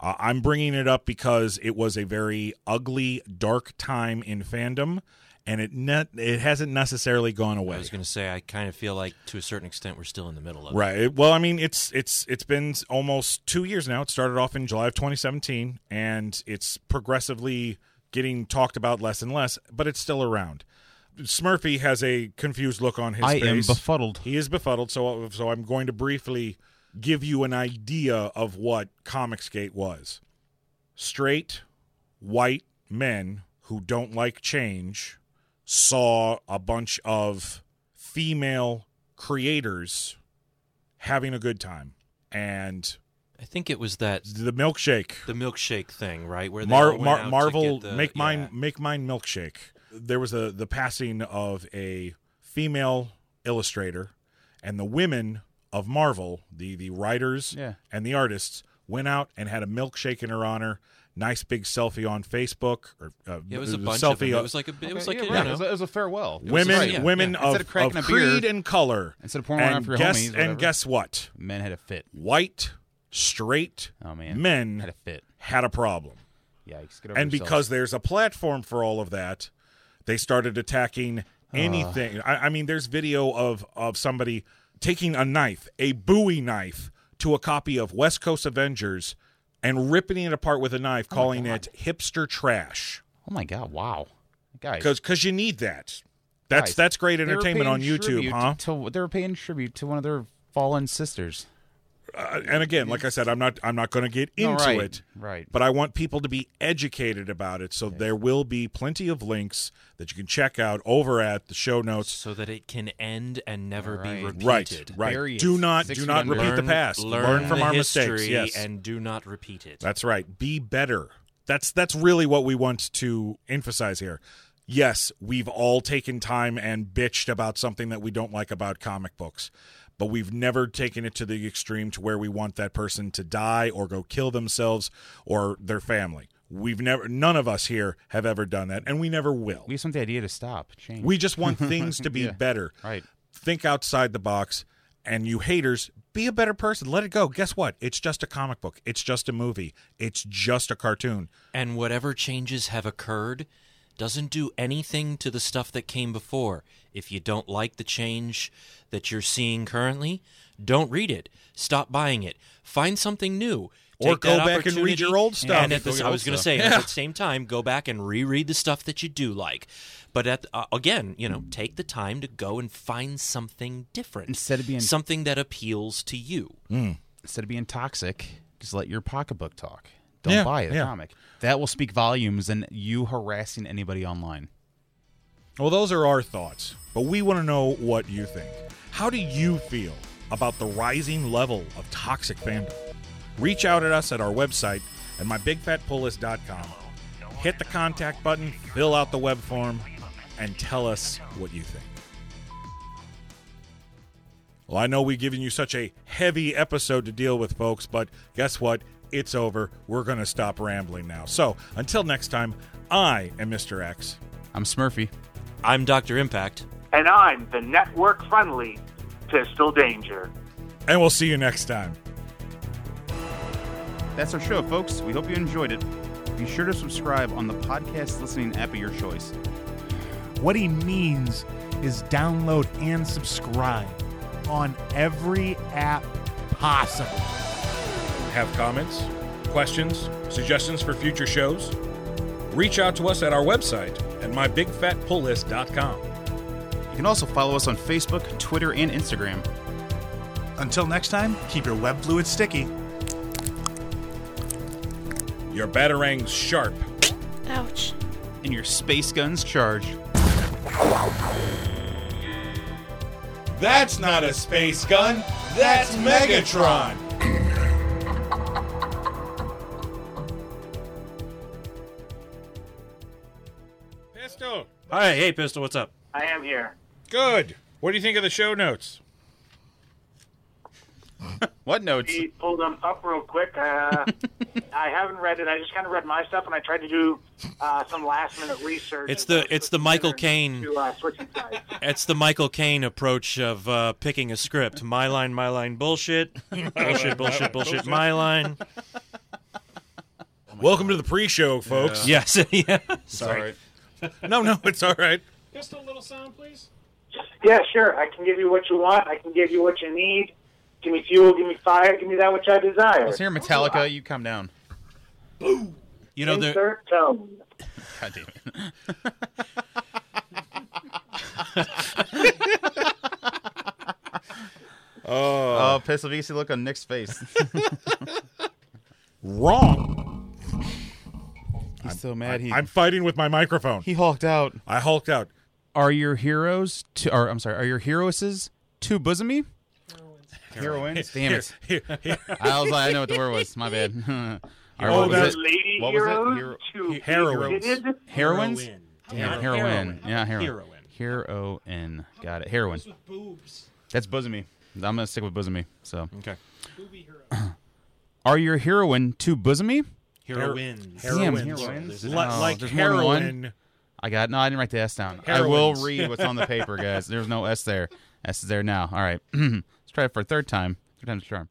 Uh, I'm bringing it up because it was a very ugly, dark time in fandom, and it ne- it hasn't necessarily gone away. I was going to say, I kind of feel like to a certain extent we're still in the middle of it. Right. Well, I mean, it's it's it's been almost two years now. It started off in July of 2017, and it's progressively getting talked about less and less, but it's still around. Smurfy has a confused look on his I face. I am befuddled. He is befuddled. So so I'm going to briefly give you an idea of what Comicsgate was. Straight white men who don't like change saw a bunch of female creators having a good time and I think it was that the milkshake the milkshake thing, right? Where they Mar- Mar- Marvel the- make mine yeah. make mine milkshake. There was a the passing of a female illustrator, and the women of Marvel, the the writers Yeah. and the artists, went out and had a milkshake in her honor. Nice big selfie on Facebook or uh, It was a bunch selfie of them. It was like a. It was Okay, like yeah, a, right. you It was, a, it was a farewell. It was women right, yeah, women yeah. of, Instead of cracking of a beer, creed and color. Instead of pouring one and out for your guess homies or and guess what? men had a fit. White straight Oh man, men had a fit. had a problem. Yikes! Get over and yourself. because there's a platform for all of that, they started attacking anything. I, I mean, there's video of of somebody taking a knife, a Bowie knife, to a copy of West Coast Avengers and ripping it apart with a knife, oh calling it hipster trash. oh my god, wow, guys, Because because you need that. That's Guys, that's great entertainment on YouTube, huh? To, they were paying tribute to one of their fallen sisters. Uh, and again, like I said, I'm not I'm not going to get No, into right, it. right. But I want people to be educated about it. So there will be plenty of links that you can check out over at the show notes. so that it can end and never be Right. repeated. Right, right. Bury it. Do not Six do not under. repeat the past. learn, from our history mistakes. Yes, and do not repeat it. that's right. Be better. That's that's really what we want to emphasize here. yes, we've all taken time and bitched about something that we don't like about comic books, but we've never taken it to the extreme to where we want that person to die or go kill themselves or their family. We've never, none of us here have ever done that, and we never will. We just want the idea to stop, change. We just want things to be Yeah. better. right. Think outside the box. And you haters, be a better person. Let it go. Guess what? It's just a comic book. It's just a movie. It's just a cartoon. And whatever changes have occurred doesn't do anything to the stuff that came before. If you don't like the change that you're seeing currently, don't read it. Stop buying it. Find something new. Or go back and read your old stuff. And at Go the, I was going to stuff. say, at the same time, go back and reread the stuff that you do like. But at uh, again, you know, take the time to go and find something different Instead of being- something that appeals to you. Instead of being toxic, just let your pocketbook talk. Don't Yeah, buy a yeah. comic. That will speak volumes than you harassing anybody online. Well, those are our thoughts, but we want to know what you think. How do you feel about the rising level of toxic fandom? Reach out at us at our website at mybigfatpulllist.com. Hit the contact button, fill out the web form, and tell us what you think. Well, I know we've given you such a heavy episode to deal with, folks, but guess what? It's over. We're going to stop rambling now. So, until next time, I am Mr. X. I'm Smurfy. I'm Dr. Impact. And I'm the network friendly Pistol Danger. And we'll see you next time. That's our show, folks. We hope you enjoyed it. Be sure to subscribe on the podcast listening app of your choice. What he means is download and subscribe on every app possible. Have comments, questions, suggestions for future shows? Reach out to us at our website at mybigfatpulllist.com. You can also follow us on Facebook, Twitter, and Instagram. Until next time, keep your web fluid sticky. Your batarangs sharp. Ouch. And your space guns charge. That's not a space gun. That's Megatron. Hi, hey, Pistol, what's up? I am here. Good. What do you think of the show notes? What notes? He pulled them up real quick. Uh, I haven't read it. I just kind of read my stuff, and I tried to do uh, some last minute research. It's the- it's the Michael Caine- To, uh. It's the Michael Caine approach of uh, picking a script. My line, my line, bullshit. bullshit, bullshit, bullshit, my line. Welcome to the pre-show, folks. Yes, yeah. Sorry. No, no, it's all right. Just a little sound, please. Yeah, sure. I can give you what you want. I can give you what you need. Give me fuel. Give me fire. Give me that which I desire. Let's hear Metallica. You come down. Boom. You know, the. Insert tone. God damn it. Oh, Oh, Pistol VC, look on Nick's face. wrong. He's so mad. He I'm fighting with my microphone. he hulked out. I hulked out. Are your heroes to? Or I'm sorry. Are your heroesses too bosomy? Heroines. Damn it. Here, here, I was like, I know what the word was. My bad. Or Oh, what was that's- it? Lady What was it? heroes Hero- Heroines. Heroines. Heroine. Damn, heroine. Yeah, heroine. Heroine. Heroine. Got it. Heroine. That's bosomy. I'm gonna stick with bosomy. So, Okay. are your heroine too bosomy? Heroines. Damn, Heroines. heroines. Li- Oh, like there's more than one? heroin. I got no. I didn't write the S down. I will Heroines. read what's on the paper, guys. There's no S there. S is there now. All right. Let's try it for a third time. Third time's a charm.